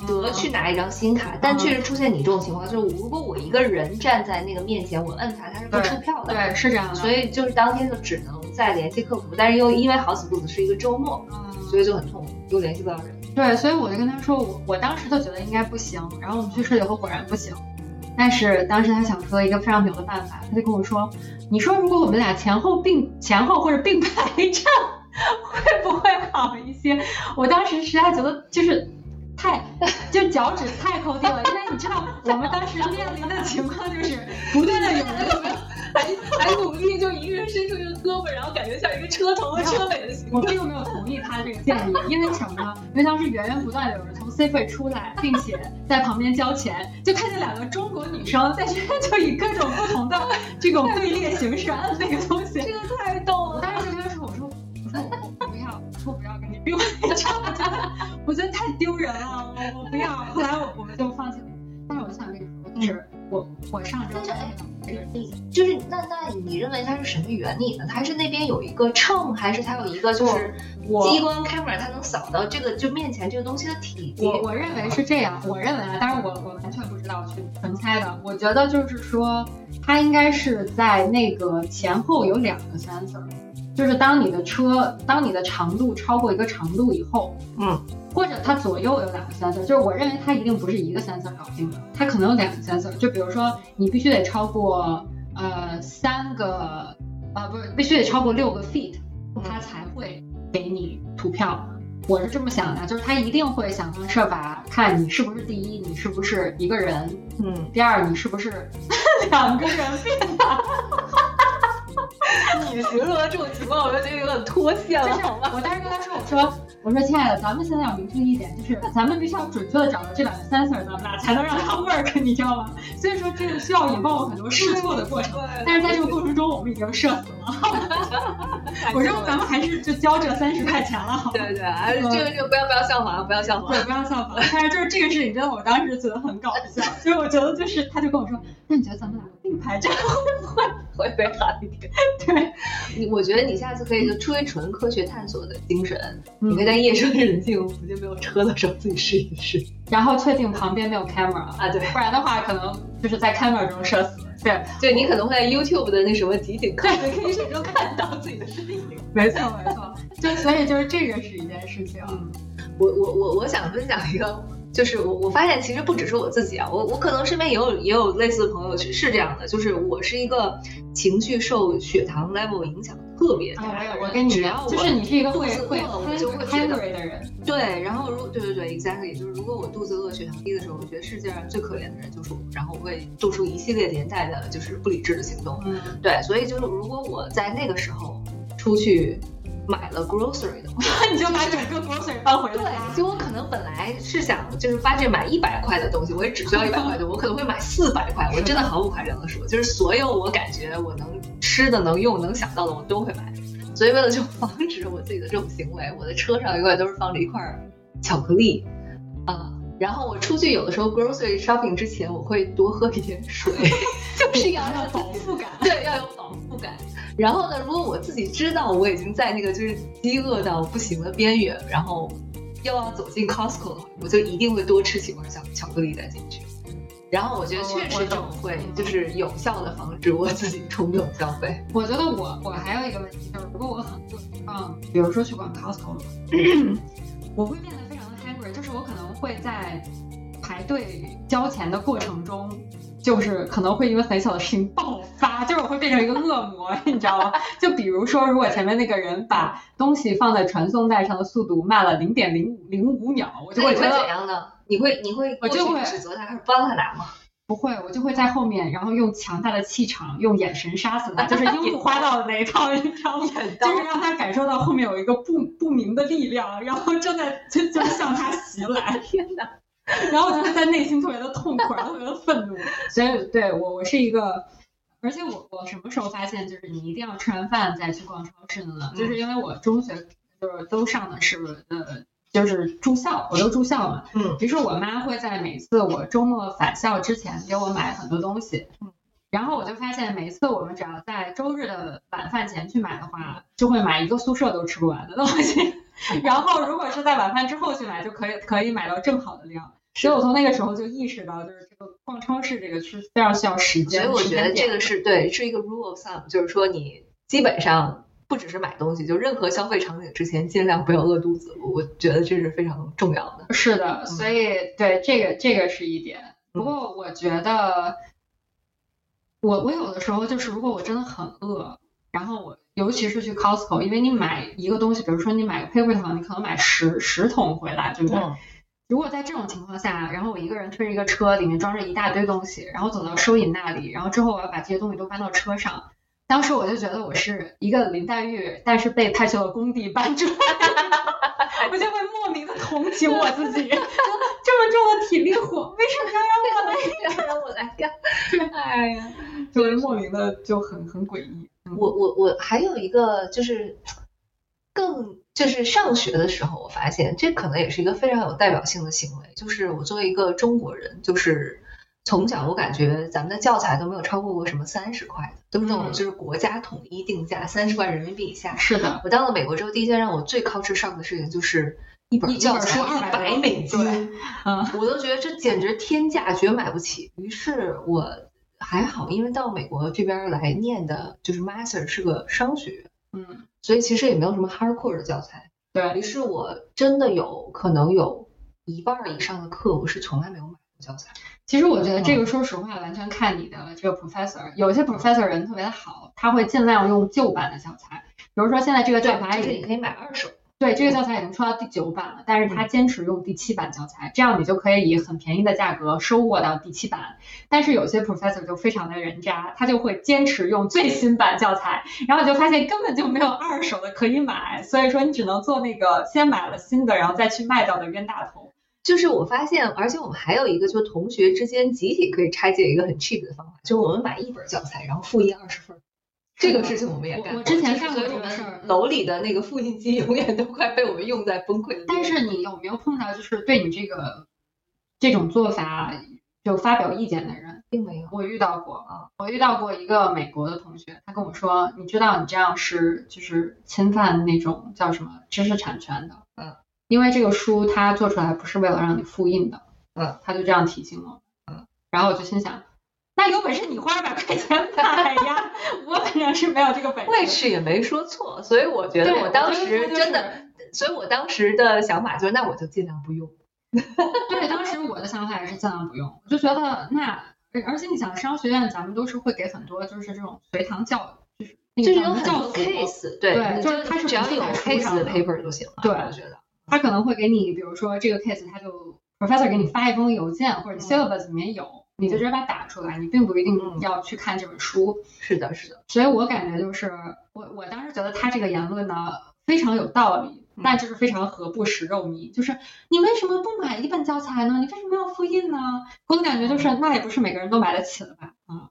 得去拿一张新卡。但确实出现你这种情况，就是如果我一个人站在那个面前，我摁它，它是不出票的。对，是这样的。所以就是当天就只能再联系客服，但是又因为好死不死是一个周末，所以就很痛苦，又联系不到人。对，所以我就跟他说，我我当时就觉得应该不行，然后我们去试以后果然不行。但是当时他想出了一个非常牛的办法，他就跟我说，你说如果我们俩前后并前后或者并排站，会不会好一些？我当时实在觉得就是太 就脚趾太抠地了，因为你知道我们当时面临的情况就是不断的有人。还还努力，就一个人伸出一个胳膊，然后感觉像一个车头和车尾的形状。我并没有同意他这个建议，因为什么呢？因为当时源源不断的有人从 C 费出来，并且在旁边交钱，就看见两个中国女生在这边就以各种不同的这种队列形式按那个东西，这个太逗了。当时就跟他说：“我说，我说我不要，我不要跟你比，我觉得我觉得太丢人了，我我不要。”后来我我们就放弃了。但是我就想跟你说，就是我我上周。就是那那你认为它是什么原理呢？它是那边有一个秤，还是它有一个就是激光 camera，它能扫到这个就面前这个东西的体积？我我认为是这样，我认为啊，当然我我完全不知道，去纯猜的。我觉得就是说，它应该是在那个前后有两个 sensor，就是当你的车当你的长度超过一个长度以后，嗯。或者它左右有两个 sensor，就是我认为它一定不是一个 sensor 搞定的，它可能有两个 sensor。就比如说你必须得超过呃三个啊不是必须得超过六个 feet，它才会给你图票。我是这么想的，就是他一定会想方设法看你是不是第一，你是不是一个人，嗯，第二你是不是 两个人变的。你形容的这种情况，我就觉得有点脱线了，好吗？我当时跟他说，我说。我说亲爱的，咱们现在要明确一点，就是咱们必须要准确的找到这两个 sensor，咱们俩才能让它 work，你知道吗？所以说这个需要引爆很多试错的过程，但是在这个过程中我们已经社死了。我说咱们还是就交这三十块钱了，好对对对，这个这个不要不要效仿，不要效仿，对，不要效仿。但是就是这个事情，真的我当时觉得很搞笑，所以我觉得就是他就跟我说，那你觉得咱们俩并排站会不会会不会好一点？对，你我觉得你下次可以就出于纯科学探索的精神，你可以在夜深人静、附近没有车的时候自己试一试，然后确定旁边没有 camera 啊，对，不然的话可能就是在 camera 中社死。对，对你可能会在 YouTube 的那什么集锦看，可以中看到自己的身影。没错没错，就所以就是这个是一件事情。嗯我我我我想分享一个。就是我，我发现其实不只是我自己啊，我我可能身边也有也有类似的朋友是是这样的，就是我是一个情绪受血糖 level 影响特别大。我跟你只要就是你是一个会会我就会觉得的人。对，然后如对对对，exactly，就是如果我肚子饿、血糖低的时候，我觉得世界上最可怜的人就是我，然后我会做出一系列连带的就是不理智的行动。嗯，对，所以就是如果我在那个时候出去。买了 grocery 的话，你就把整个 grocery 搬回来。对，就我可能本来是想就是发这买一百块的东西，我也只需要一百块的，我可能会买四百块。我真的毫不夸张的说，就是所有我感觉我能吃的、能用、能想到的，我都会买。所以为了就防止我自己的这种行为，我的车上永远都是放着一块巧克力啊。然后我出去有的时候 grocery shopping 之前，我会多喝一点水，就是要要饱腹感，对，要有饱腹感。然后呢，如果我自己知道我已经在那个就是饥饿到不行的边缘，然后又要走进 Costco 的话，我就一定会多吃几块巧巧克力再进去。然后我觉得确实这种会就是有效的防止我自己冲动消费。我觉得我我还有一个问题就是，如果我很饿，嗯，比如说去逛 Costco，我会变得非常的 hungry，就是我可能会在排队交钱的过程中。就是可能会因为很小的事情爆发，就是我会变成一个恶魔，你知道吗？就比如说，如果前面那个人把东西放在传送带上的速度慢了零点零零五秒，我就会觉得怎样呢？你会你会我就会指责他开始帮他拿吗？不会，我就会在后面，然后用强大的气场，用眼神杀死他，就是 樱木花道的那一套，你知道吗？就是让他感受到后面有一个不不明的力量，然后正在就就向他袭来。天哪！然后我就会在内心特别的痛苦，然后特别的愤怒。所以对我，我是一个，而且我我什么时候发现就是你一定要吃完饭再去逛超市的呢？就是因为我中学就是都上的是呃就是住校，我都住校嘛。嗯。其实我妈会在每次我周末返校之前给我买很多东西。嗯。然后我就发现，每次我们只要在周日的晚饭前去买的话，就会买一个宿舍都吃不完的东西。然后如果是在晚饭之后去买，就可以可以买到正好的量。所以我从那个时候就意识到，就是这个逛超市这个是非常需要时间。所以我觉得这个是对，是一个 rule of thumb，就是说你基本上不只是买东西，就任何消费场景之前尽量不要饿肚子。我觉得这是非常重要的。是的，所以对这个这个是一点。不过我觉得，我我有的时候就是如果我真的很饿，然后我尤其是去 Costco，因为你买一个东西，比如说你买个 paper towel，你可能买十十桶回来，对不对？嗯如果在这种情况下，然后我一个人推着一个车，里面装着一大堆东西，然后走到收银那里，然后之后我要把这些东西都搬到车上，当时我就觉得我是一个林黛玉，但是被派去了工地搬砖，我就会莫名的同情我自己，这么重的体力活，为什么要让我来？让我来干。哎呀，就会莫名的就很很诡异。嗯。我我我还有一个就是更就是上学的时候，我发现这可能也是一个非常有代表性的行为，就是我作为一个中国人，就是从小我感觉咱们的教材都没有超过过什么三十块的，都是那种嗯。就是国家统一定价三十块人民币以下。是的，我到了美国之后，第一件让我最靠吃上的事情就是一本教材一本书一百美金，嗯。我都觉得这简直天价，绝买不起。于是我还好，因为到美国这边来念的就是 master 是个商学院，嗯，所以其实也没有什么 hardcore 的教材。对于是我真的有可能有一半儿以上的课我是从来没有买过教材。其实我觉得这嗯个，说实话，完全看你的这个 professor。有些 professor 人特别的好，他会尽量用旧版的教材。比如说现在这个教材就是你可以买二手。对这个教材已经出到第九版了，但是嗯他坚持用第七版教材，这样你就可以以很便宜的价格收获到第七版。但是有些 professor 就非常的人渣，他就会坚持用最新版教材，然后你就发现根本就没有二手的可以买，所以说你只能做那个先买了新的，然后再去卖掉的冤大头。就是我发现，而且我们还有一个，就是同学之间集体可以拆解一个很 cheap 的方法，就是我们买一本教材，然后复印二十份儿。这个事情我们也干过。我我之前干过楼里的那个复印机永远都快被我们用在崩溃。但是你有没有碰到就是对你这个这种做法就发表意见的人？并没有。我遇到过啊，我遇到过一个美国的同学，他跟我说，你知道你这样是就是侵犯那种叫什么知识产权的，嗯，因为这个书他做出来不是为了让你复印的，嗯，他就这样提醒我，嗯，然后我就心想，那有本事你花二百块钱买呀，我反正是没有这个本事。卫士也没说错，所以我觉得对我当时他就是真的，所以我当时的想法就是，那我就尽量不用。对，当时我的想法也是尽量不用，我就觉得那，而且你想商学院，咱们都是会给很多就是这种随堂教，就是就是个有很多 case，对，对就是它是只要有 case 的 paper 就行了。对我觉得。他可能会给你，比如说这个 case，他就 professor 给你发一封邮件，或者嗯 syllabus 里面有，你就直接把它打出来，你并不一定嗯要去看这本书。是的，是的。所以我感觉就是，我我当时觉得他这个言论呢非常有道理，嗯但就是非常合不食肉糜。就是你为什么不买一本教材呢？你为什么要复印呢？我的感觉就是，那也不是每个人都买得起的吧？啊、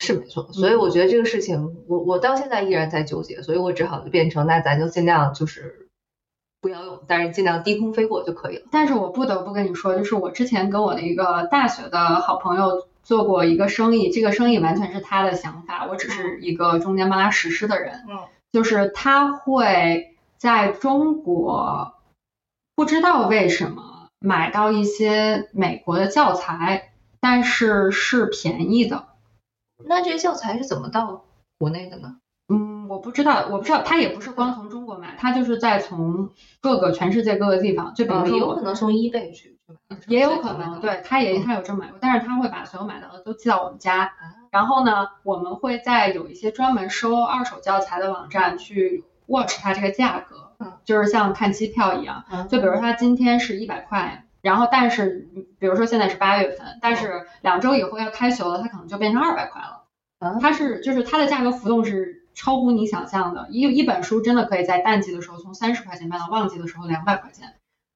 是没错，所以我觉得这个事情，我我到现在依然在纠结，所以我只好就变成，那咱就尽量就是不要用，但是尽量低空飞过就可以了。但是我不得不跟你说，就是我之前跟我的一个大学的好朋友做过一个生意，这个生意完全是他的想法，我只是一个中间帮他实施的人。嗯，就是他会在中国不知道为什么买到一些美国的教材，但是是便宜的。那这些教材是怎么到国内的呢？嗯，我不知道，我不知道，他也不是光从中国买，他就是在从各个全世界各个地方，就比如嗯，说我有可能从 eBay 去去买，也有可能，对，他也他有这么买过，但是他会把所有买到的都寄到我们家，然后呢，我们会在有一些专门收二手教材的网站去 watch 它这个价格，嗯，就是像看机票一样，嗯。就比如说它今天是一百块，然后但是嗯比如说现在是八月份，但是两周以后要开球了，它可能就变成二百块了，嗯它是就是它的价格浮动是超乎你想象的，一一本书真的可以在淡季的时候从三十块钱卖到旺季的时候两百块钱。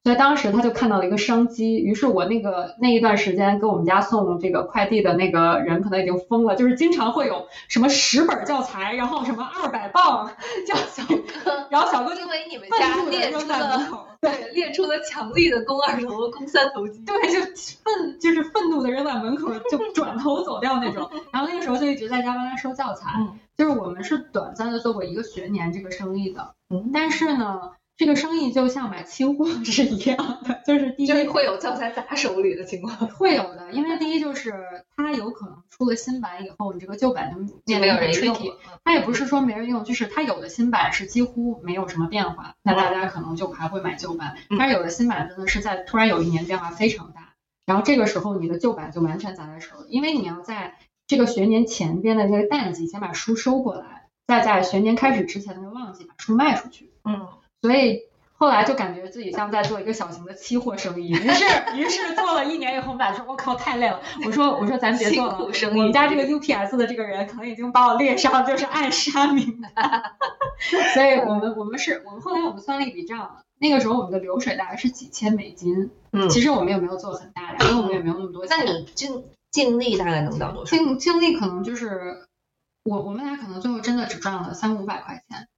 所以当时他就看到了一个商机，于是我那个那一段时间给我们家送这个快递的那个人可能已经疯了，就是经常会有什么十本教材，然后什么二百磅，叫小哥，然后小哥就因为你们家列出了对列出了强力的肱二头肱三头肌，对，就愤就是愤怒的扔在门口，就转头走掉那种。然后那个时候就一直在家帮他收教材，嗯。就是我们是短暂的做过一个学年这个生意的，嗯。但是呢，这个生意就像买期货 是一样的，就是第一会有教材砸手里的情况，会有的，因为第一就是它有可能出了新版以后，你这个旧版就就没有人用 tricky。它也不是说没人用，就是它有的新版是几乎没有什么变化，那大家可能就还会买旧版。嗯但是有的新版真的是在突然有一年变化非常大，然后这个时候你的旧版就完全砸在手里，因为你要在这个学年前边的这个淡季先把书收过来，再在学年开始之前的那个旺季把书卖出去。嗯，所以后来就感觉自己像在做一个小型的期货生意，于是于是做了一年以后，我们俩说我靠太累了，我说我说咱别做了，我们家这个 UPS 的这个人可能已经把我列上就是暗杀名单，所以我们我们是我们后来我们算了一笔账，那个时候我们的流水大概是几千美金，嗯其实我们也没有做很大量，因为我们也没有那么多钱。那你净净利大概能到多少？净净利可能就是我我们俩可能最后真的只赚了三五百块钱。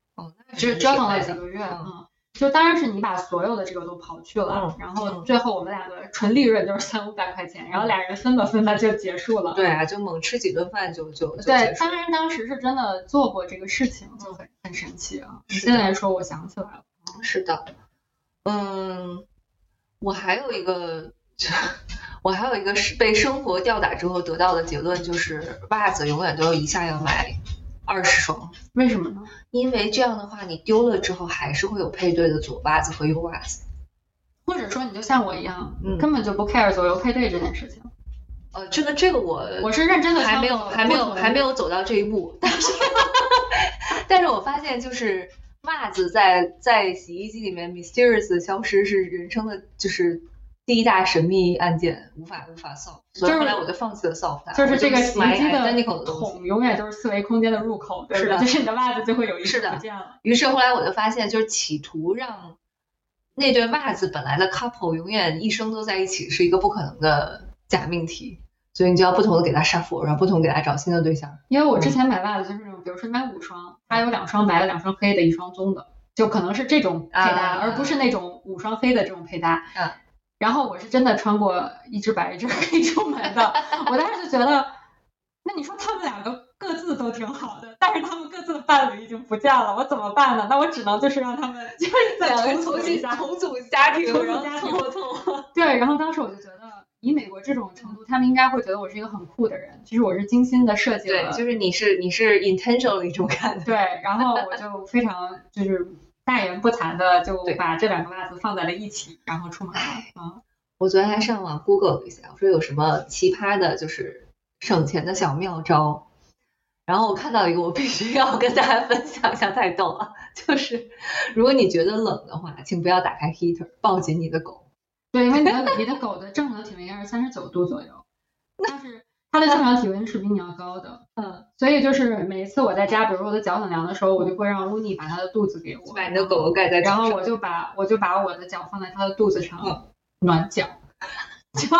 哦，那只折腾了几个月，嗯嗯，就当然是你把所有的这个都刨去了，嗯然后最后我们俩的纯利润就是三五百块钱，然后俩人分吧分吧就结束了。对啊，就猛吃几顿饭就就就对当然当时是真的做过这个事情，就很很神奇啊。是现在来说，我想起来了，是的，嗯，我还有一个，我还有一个是被生活吊打之后得到的结论，就是袜子永远都一下要买二十双，为什么呢？因为这样的话，你丢了之后还是会有配对的左袜子和右袜子。或者说你就像我一样，嗯根本就不 care 左右配对这件事情。呃，这个这个我我是认真的，还没有还没有还没。有走到这一步，但是 但是我发现就是袜子在在洗衣机里面 mysterious 消失是人生的就是第一大神秘案件，无法无法 solve，所以就是后来我就放弃了 solve 它，就是这个洗衣机的。桶永远都是四维空间的入口，对的就是你的袜子就会有一是的。于是后来我就发现，就是企图让那对袜子本来的 couple 永远一生都在一起，是一个不可能的假命题。所以你就要不同的给他杀佛，然后不同地给他找新的对象。因为我之前买袜子就是那种，比如说你买五双，它有两双白的，两双黑的，一双棕的，就可能是这种配搭，啊而不是那种五双黑的这种配搭。啊然后我是真的穿过一只白一只黑出门的，我当时就觉得，那你说他们两个各自都挺好的，但是他们各自的伴侣已经不见了，我怎么办呢？那我只能就是让他们就是再重组一下。重组家庭重组然后家庭。对，然后当时我就觉得，以美国这种程度，他们应该会觉得我是一个很酷的人。其实我是精心的设计了，对，就是你是你是 intentionally 这么干的。对，然后我就非常就是大言不惭的就把这两个袜子放在了一起，然后出门了。唉啊，我昨天还上网 Google 了一下，我说有什么奇葩的，就是省钱的小妙招。然后我看到一个，我必须要跟大家分享一下，太逗了。就是如果你觉得冷的话，请不要打开 heater，抱紧你的狗。对，因为你的你的狗的正常体温应该是三十九度左右，但是它的正常体温是比你要高的。嗯，所以就是每一次我在家，比如说我的脚很凉的时候，我就会让乌尼把它的肚子给我，把你的狗狗盖在脚上。然后我就把我就把我的脚放在它的肚子上、嗯 暖脚，就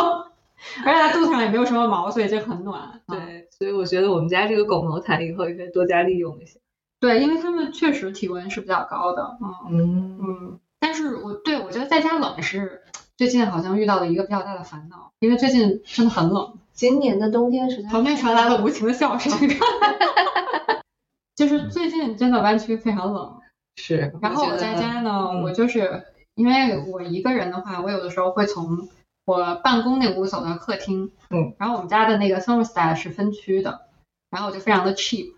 而且它肚子上也没有什么毛，所以就很暖。啊对，所以我觉得我们家这个狗毛毯以后也可以多加利用一些。对，因为它们确实体温是比较高的。嗯嗯嗯，但是我对我觉得在家冷是最近好像遇到了一个比较大的烦恼，因为最近真的很冷。今年的冬天实在旁边传来了无情的笑声，就是最近真的湾区非常冷。是，然后我在家呢，嗯我就是因为我一个人的话，我有的时候会从我办公那屋走到客厅，嗯，然后我们家的那个 thermostat 是分区的，然后我就非常的 cheap，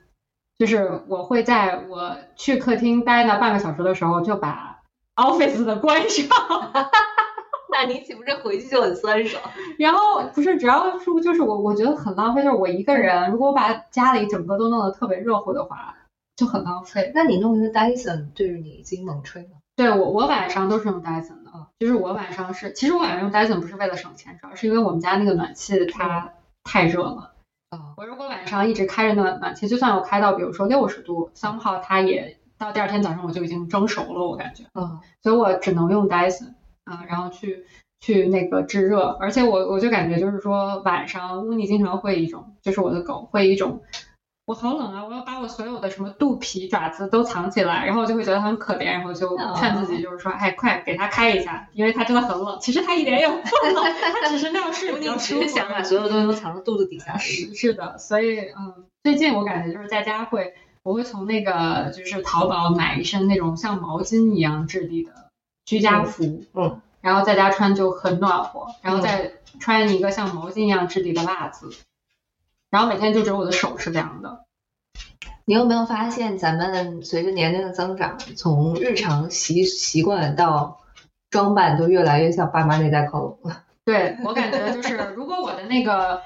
就是我会在我去客厅待那半个小时的时候，就把 Office 的关上，那你岂不是回去就很酸爽？然后不是，只要是就是我我觉得很浪费，就是我一个人，如果我把家里整个都弄得特别热乎的话，就很浪费。那你弄一个 Dyson 对着你已经猛吹了。对我，我晚上都是用 Dyson 的，啊，就是我晚上是，其实我晚上用 Dyson 不是为了省钱，主要是因为我们家那个暖气它太热了。哦，我如果晚上一直开着暖暖气，就算我开到比如说六十度，somehow 它也到第二天早上我就已经蒸熟了，我感觉，嗯，所以我只能用 Dyson 啊，然后去去那个制热，而且我我就感觉就是说晚上乌尼经常会一种，就是我的狗会一种。我好冷啊！我要把我所有的什么肚皮、爪子都藏起来，然后我就会觉得很可怜，然后就劝自己，就是说，哎，快给它开一下，因为它真的很冷。其实它一点也不冷，它只是那样睡比较舒服。想把所有东西都藏到肚子底下。是是的，所以嗯，最近我感觉就是在家会，我会从那个就是淘宝买一身那种像毛巾一样质地的居家服，嗯，然后在家穿就很暖和，然后再穿一个像毛巾一样质地的袜子，然后每天就只有我的手是凉的。你有没有发现，咱们随着年龄的增长，从日常习习惯到装扮，都越来越像爸妈那代靠拢了？对我感觉就是，如果我的那个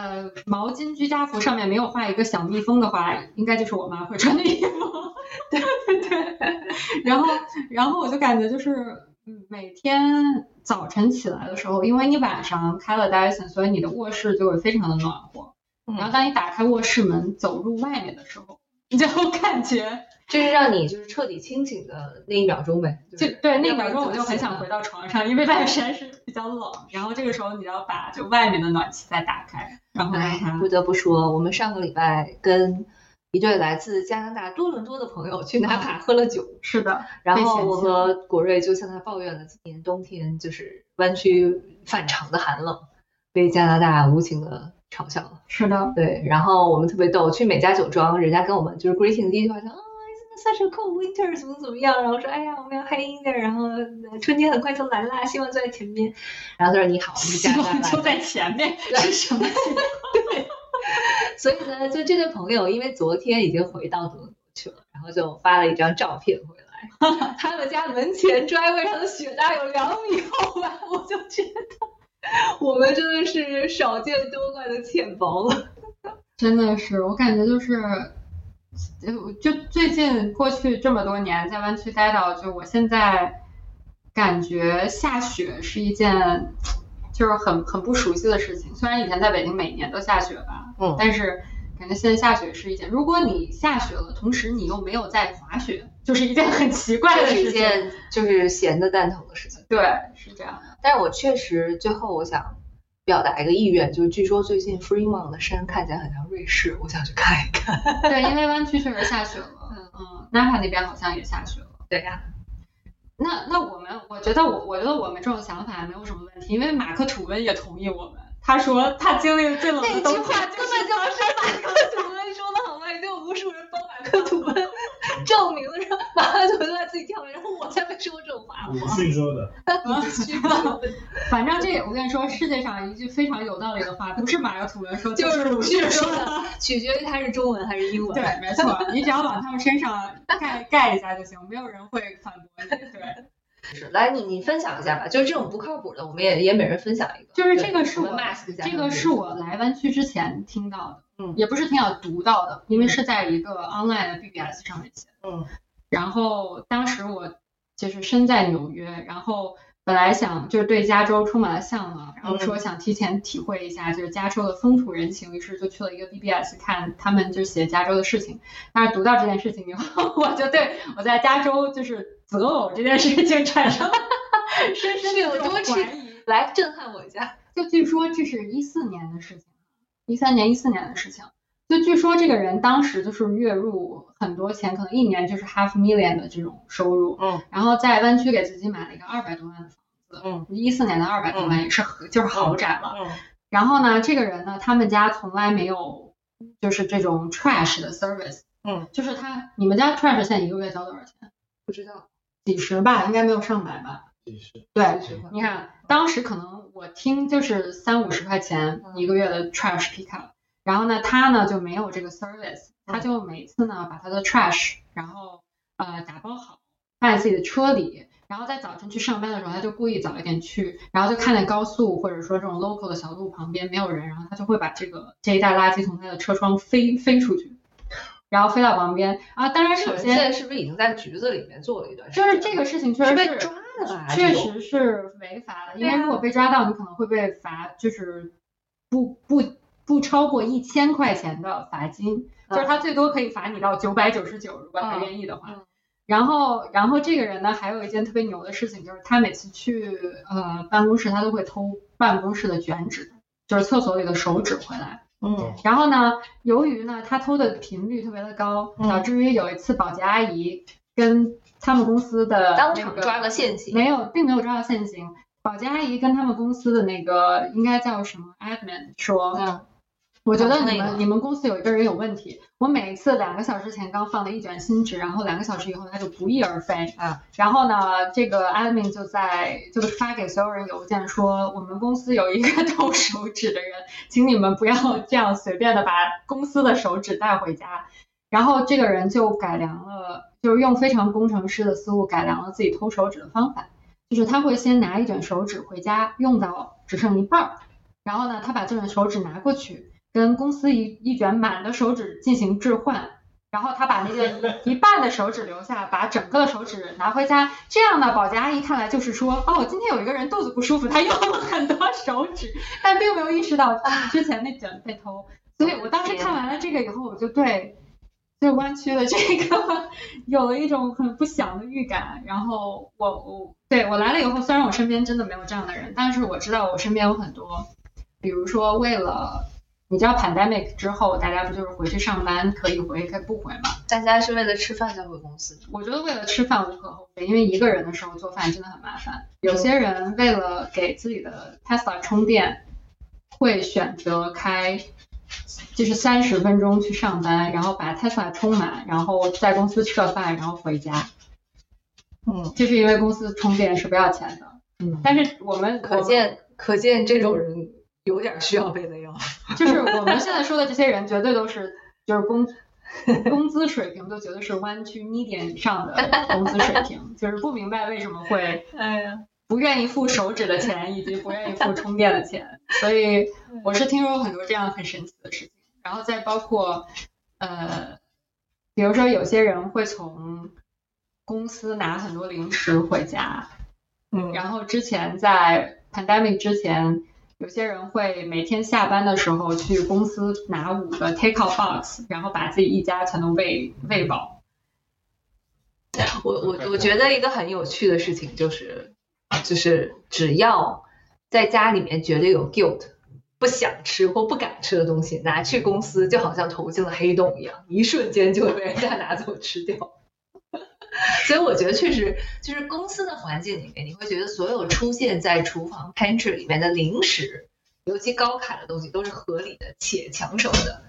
呃毛巾居家服上面没有画一个小蜜蜂的话，应该就是我妈会穿的 衣服。对对对。然后然后我就感觉就是嗯每天早晨起来的时候，因为你晚上开了 Dyson，所以你的卧室就会非常的暖和。然后当你打开卧室门走入外面的时候，你就感觉就是让你就是彻底清醒的那一秒钟呗。就对那一秒钟我就很想回到床上，因为外面实在是比较冷。然后这个时候你要把就外面的暖气再打开，然后不得不说，我们上个礼拜跟一对来自加拿大多伦多的朋友去纳卡喝了酒，是的。然后我和国瑞就向他抱怨了今年冬天就是湾区反常的寒冷，被加拿大无情的。嘲笑了，是的，对，然后我们特别逗，去每家酒庄，人家跟我们就是 greeting 第一句话说，啊，it's such a cold winter，怎么怎么样，然后说，哎呀，我们要 hang in there，然后春天很快就来啦，希望就在前面，然后他说你好，我们希望就在前面，是什么？对，所以呢，就这对朋友，因为昨天已经回到德国去了，然后就发了一张照片回来，他们家门前 driveway 上的雪大概有两米厚吧，我就觉得。我们真的是少见多怪的浅薄了，真的是，我感觉就是，就就最近过去这么多年在湾区待到，就我现在感觉下雪是一件就是很很不熟悉的事情。虽然以前在北京每年都下雪吧，嗯，但是感觉现在下雪是一件，如果你下雪了，同时你又没有在滑雪，就是一件很奇怪的事情，一件就是闲的蛋疼的事情。对，是这样的。但是我确实最后我想表达一个意愿，就是据说最近 Fremont 的山看起来很像瑞士，我想去看一看。对，因为湾区确实下雪了，嗯嗯，Napa 那边好像也下雪了。对呀。那那我们，我觉得我我觉得我们这种想法没有什么问题，因为马克吐温也同意我们，他说他经历了最冷的冬天。那句话根本就是马克吐温说的好吗？已经有无数人帮马克吐温。证明 了说马克吐温在自己跳，然后我才没说过这种话。鲁迅说的。反正这我跟你说，世界上一句非常有道理的话，不是马克吐温说，就是鲁迅说的，取决于他是中文还是英文。对，没错，你只要往他们身上盖盖一下就行，没有人会反驳你。来你你分享一下吧，就是这种不靠谱的，我们也也每人分享一个。就是这个是我这个是我来湾区之前听到的。嗯，也不是挺好读到的，因为是在一个 online 的 BBS 上面写。嗯，然后当时我就是身在纽约，然后本来想就是对加州充满了向往，然后说想提前体会一下就是加州的风土人情，于是就去了一个 BBS 看他们就写加州的事情。但是读到这件事情以后，我就对我在加州就是择偶这件事情产生 深深的怀疑。来震撼我一下，就据说这是一四年的事情。一三年、一四年的事情，就据说这个人当时就是月入很多钱，可能一年就是 half million 的这种收入，嗯，然后在湾区给自己买了一个二百多万的房子，嗯，一四年的二百多万也是就是豪宅了，嗯，然后呢，这个人呢，他们家从来没有就是这种 trash 的 service，嗯，就是他，你们家 trash 现在一个月交多少钱？不知道，几十吧，应该没有上百吧。几十对，你看当时可能我听就是三五十块钱一个月的 trash pick up，然后呢他呢就没有这个 service，他就每次呢把他的 trash 然后呃打包好放在自己的车里，然后在早晨去上班的时候他就故意早一点去，然后就看见高速或者说这种 local 的小路旁边没有人，然后他就会把这个这一袋垃圾从他的车窗飞飞出去。然后飞到旁边啊，当然首先现在是不是已经在局子里面做了一段？时间？就是这个事情确实是被抓了，确实是违法的。因为如果被抓到，你可能会被罚，就是不不不超过一千块钱的罚金，就是他最多可以罚你到九百九十九，如果他愿意的话。然后，然后这个人呢，还有一件特别牛的事情，就是他每次去呃办公室，他都会偷办公室的卷纸，就是厕所里的手纸回来。嗯，然后呢，由于呢他偷的频率特别的高，导致于有一次保洁阿姨跟他们公司的当场抓了现行，没有，并没有抓到现行。保洁阿姨跟他们公司的那个应该叫什么 admin 说。嗯。我觉得你们你们公司有一个人有问题。我每一次两个小时前刚放了一卷新纸，然后两个小时以后他就不翼而飞。啊，然后呢，这个 admin 就在就发给所有人邮件说，我们公司有一个 偷手指的人，请你们不要这样随便的把公司的手指带回家。然后这个人就改良了，就是用非常工程师的思路改良了自己偷手指的方法，就是他会先拿一卷手指回家用到只剩一半儿。然后呢，他把这卷手指拿过去，跟公司一一卷满的手纸进行置换。然后他把那个 一半的手指留下，把整个的手指拿回家。这样呢，保洁阿姨看来就是说，哦，今天有一个人肚子不舒服，他用了很多手指，但并没有意识到之前那卷被偷。所以我当时看完了这个以后，我就对对弯曲的这个有了一种很不祥的预感。然后我我对我来了以后，虽然我身边真的没有这样的人，但是我知道我身边有很多，比如说为了。你知道 pandemic 之后，大家不就是回去上班可以回可以不回吗？大家是为了吃饭才回公司。我觉得为了吃饭无可厚非，因为一个人的时候做饭真的很麻烦。有些人为了给自己的 Tesla 充电，会选择开就是三十分钟去上班，然后把 Tesla 充满，然后在公司吃个饭，然后回家。嗯，就是因为公司充电是不要钱的。嗯，但是我们可见可见这种人。有点需要被雷哦，就是我们现在说的这些人，绝对都是就是工 工资水平都绝对是湾区 median 以上的工资水平，就是不明白为什么会 哎呀不愿意付手指的钱，以及不愿意付充电的钱，所以我是听说很多这样很神奇的事情，然后再包括呃，比如说有些人会从公司拿很多零食回家，嗯，然后之前在 pandemic 之前。有些人会每天下班的时候去公司拿五个 take out box，然后把自己一家全都喂喂饱。我我我觉得一个很有趣的事情就是，就是只要在家里面觉得有 guilt，不想吃或不敢吃的东西，拿去公司就好像投进了黑洞一样，一瞬间就被人家拿走吃掉。所以我觉得确实就是公司的环境里面，你会觉得所有出现在厨房 pantry 里面的零食，尤其高卡的东西都是合理的且抢手的，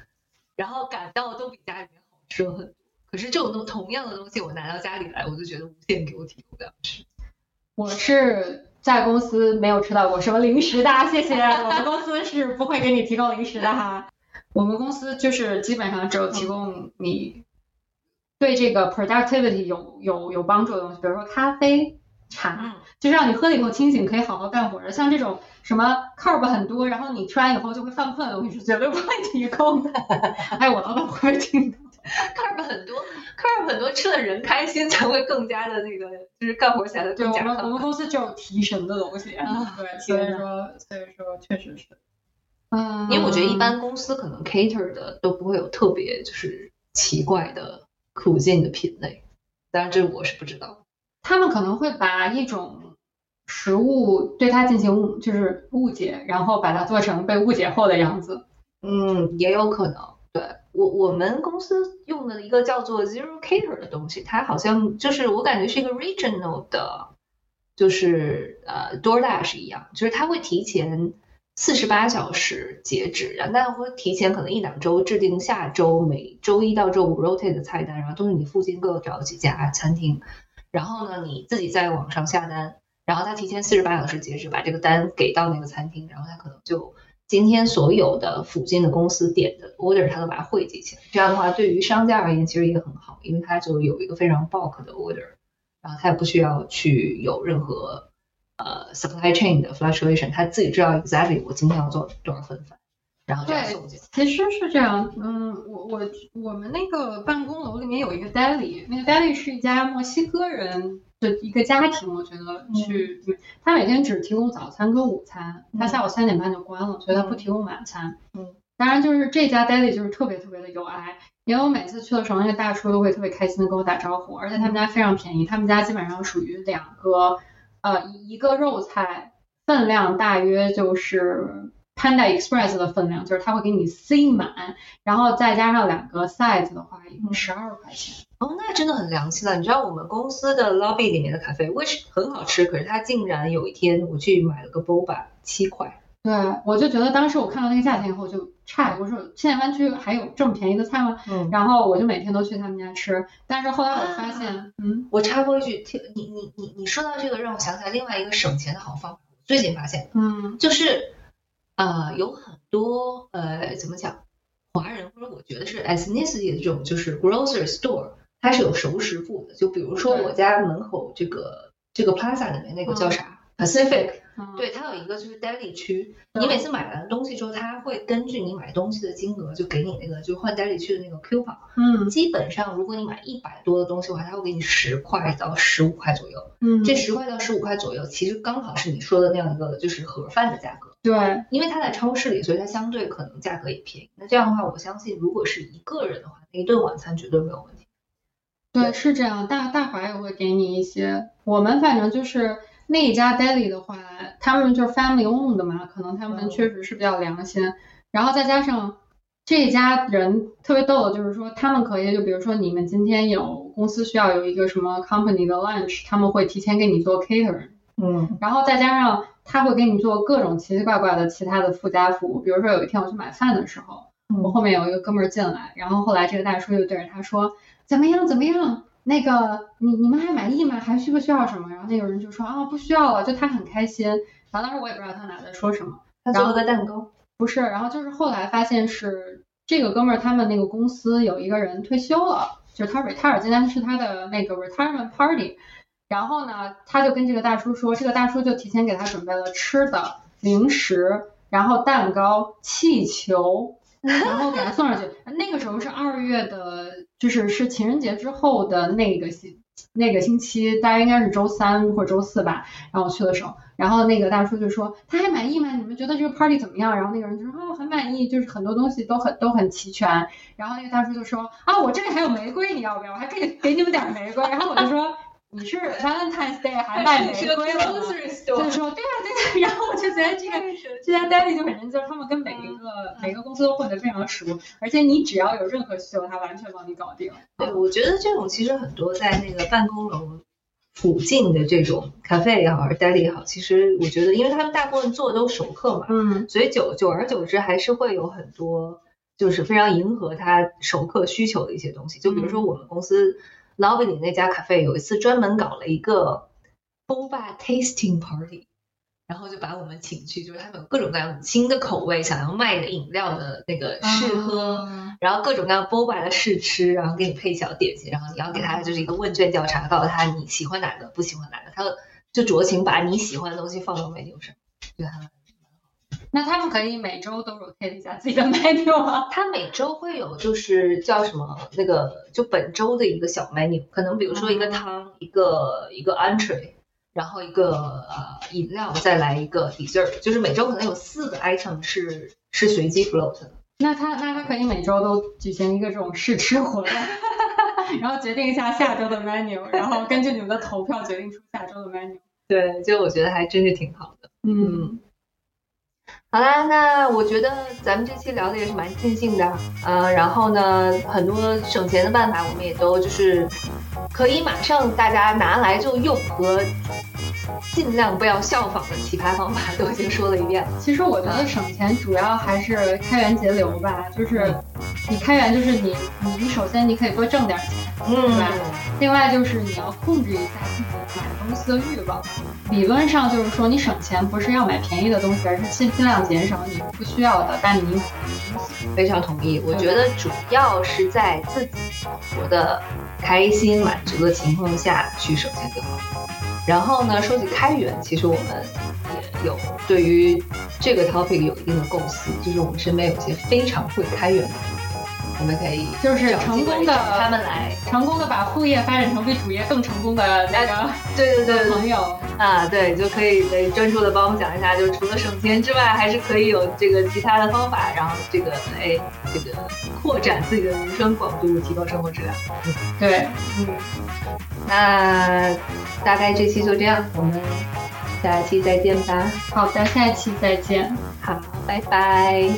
然后感到都比家里面好吃很多。可是这种东同样的东西，我拿到家里来，我就觉得无限给我提供粮食。我是在公司没有吃到过什么零食的，谢谢。我们公司是不会给你提供零食的哈。我们公司就是基本上只有提供你。对这个 productivity 有有有帮助的东西，比如说咖啡、茶，就是让你喝了以后清醒，可以好好干活的。像这种什么 carb 很多，然后你吃完以后就会犯困的东西是绝对不会提供的。哎，我老板不会听的。carb 很多，carb 很多，吃的人开心才会更加的那个，就是干活起来的更加。我们我们公司就有提神的东西，对，所以说所以说确实是，嗯，因为我觉得一般公司可能 cater 的都不会有特别就是奇怪的。苦尽的品类，当然这我是不知道。他们可能会把一种食物对它进行就是误解，然后把它做成被误解后的样子。嗯，也有可能。对我我们公司用的一个叫做 Zero Cater 的东西，它好像就是我感觉是一个 regional 的，就是呃 DoorDash 一样，就是它会提前。四十八小时截止，然后大家会提前可能一两周制定下周每周一到周五 rotate 的菜单，然后都是你附近各找几家餐厅，然后呢你自己在网上下单，然后他提前四十八小时截止把这个单给到那个餐厅，然后他可能就今天所有的附近的公司点的 order 他都把它汇集起来，这样的话对于商家而言其实也很好，因为他就有一个非常 bulk 的 order，然后他也不需要去有任何。呃，supply chain 的 fluctuation，他自己知道 exactly 我今天要做多少份饭，然后这样送进。其实是这样，嗯，我我我们那个办公楼里面有一个 deli，那个 deli 是一家墨西哥人的一个家庭，我觉得去，他每天只提供早餐跟午餐，他下午三点半就关了，所以他不提供晚餐。嗯，当然就是这家 deli 就是特别特别的有爱，因为我每次去的时候，那个大叔都会特别开心的跟我打招呼，而且他们家非常便宜，他们家基本上属于两个。呃，一个肉菜分量大约就是 Panda Express 的分量，就是它会给你塞满，然后再加上两个 size 的话，一共十二块钱。哦，那真的很良心了。你知道我们公司的 lobby 里面的咖啡，which 很好吃，可是它竟然有一天我去买了个 boba，七块。对，我就觉得当时我看到那个价钱以后就差，我说现在湾区还有这么便宜的菜吗？嗯，然后我就每天都去他们家吃，但是后来我发现，嗯，我插播一句，听你你你你说到这个，让我想起来另外一个省钱的好方法。最近发现，嗯，就是呃有很多呃怎么讲，华人或者我觉得是 ethnicity 的这种就是 grocery store，它是有熟食部的。就比如说我家门口这个这个 plaza 里面那个叫啥 Pacific。嗯对，它有一个就是 daily 区，你每次买完东西之后，它会根据你买东西的金额，就给你那个就换 daily 区的那个 coupon。嗯基本上，如果你买一百多的东西的话，它会给你十块到十五块左右。嗯，这十块到十五块左右，其实刚好是你说的那样一个就是盒饭的价格。对，因为它在超市里，所以它相对可能价格也便宜。那这样的话，我相信如果是一个人的话，那一顿晚餐绝对没有问题。对，是这样。大大华也会给你一些，我们反正就是那一家 daily 的话，他们就是 family owned 的嘛，可能他们嗯确实是比较良心。然后再加上这一家人特别逗的，就是说他们可以，就比如说你们今天有公司需要有一个什么 company 的 lunch，他们会提前给你做 catering。嗯然后再加上他会给你做各种奇奇怪怪的其他的附加服务，比如说有一天我去买饭的时候，我后面有一个哥们儿进来，然后后来这个大叔就对着他说怎么样怎么样，那个你你们还满意吗？还需不需要什么？然后那个人就说啊不需要了，就他很开心。然后当时我也不知道他俩在说什么，他做了个蛋糕。不是，然后就是后来发现是这个哥们儿他们那个公司有一个人退休了，就是他 retire，今天是他的那个 retirement party。然后呢，他就跟这个大叔说，这个大叔就提前给他准备了吃的、零食，然后蛋糕、气球，然后给他送上去。那个时候是二月的，就是是情人节之后的那个星那个星期，大概应该是周三或者周四吧。然后我去的时候，然后那个大叔就说他还满意吗？你们觉得这个 party 怎么样？然后那个人就说啊、很满意，就是很多东西都很都很齐全。然后那个大叔就说啊我这里还有玫瑰，你要不要？我还可以给你们点玫瑰。然后我就说你是 Valentine's Day 还卖玫瑰了吗？就是说对啊对啊，然后我就觉得这个这家 Daddy 就很认真，他们跟每一个每个公司都混得非常熟，而且你只要有任何需求，他完全帮你搞定。对，我觉得这种其实很多在那个办公楼附近的这种咖啡也好，还是 daily 也好，其实我觉得，因为他们大部分做的都是熟客嘛，嗯所以久久而久之还是会有很多就是非常迎合他熟客需求的一些东西。就比如说我们公司 lobby 里那家咖啡有一次专门搞了一个 boba tasting party。然后就把我们请去，就是他们有各种各样新的口味，想要卖的饮料的那个试喝，嗯然后各种各样 boba 的试吃，然后给你配小点心，然后你要给他就是一个问卷调查，告诉他你喜欢哪个，不喜欢哪个，他就酌情把你喜欢的东西放到 menu 上，对他们。那他们可以每周都 rotate 一下自己的 menu 吗。他每周会有就是叫什么那个就本周的一个小 menu，可能比如说一个汤，一个一个 entree，然后一个呃饮料，再来一个 dessert，就是每周可能有四个 item 是是随机 float 的。那他那他可以每周都举行一个这种试吃活动，然后决定一下下周的 menu，然后根据你们的投票决定出下周的 menu。对，就我觉得还真是挺好的。嗯，嗯，好啦，那我觉得咱们这期聊的也是蛮尽兴的，呃，然后呢，很多省钱的办法我们也都就是可以马上大家拿来就用和尽量不要效仿的奇葩方法都已经说了一遍了。其实我觉得省钱主要还是开源节流吧，就是你开源就是你你你首先你可以多挣点钱，嗯吧另外就是你要控制一下自己买东西的欲望。理论上就是说，你省钱不是要买便宜的东西，而是尽尽量减少你不需要的但你买的东西。非常同意。我觉得主要是在自己活得开心满足的情况下去省钱更好。然后呢，说起开源，其实我们也有对于这个 topic 有一定的构思，就是我们身边有些非常会开源的人，我们可以就是成功的他们来。成功的把副业发展成比主业更成功的那 个对对对对朋友。啊，对，就可以来专注的帮我们讲一下，就是除了省钱之外，还是可以有这个其他的方法，然后这个哎，这个扩展自己的人生广度，提高生活质量。对，嗯，那大概这期就这样，我们下期再见吧。好的，下一期再见。好，拜拜。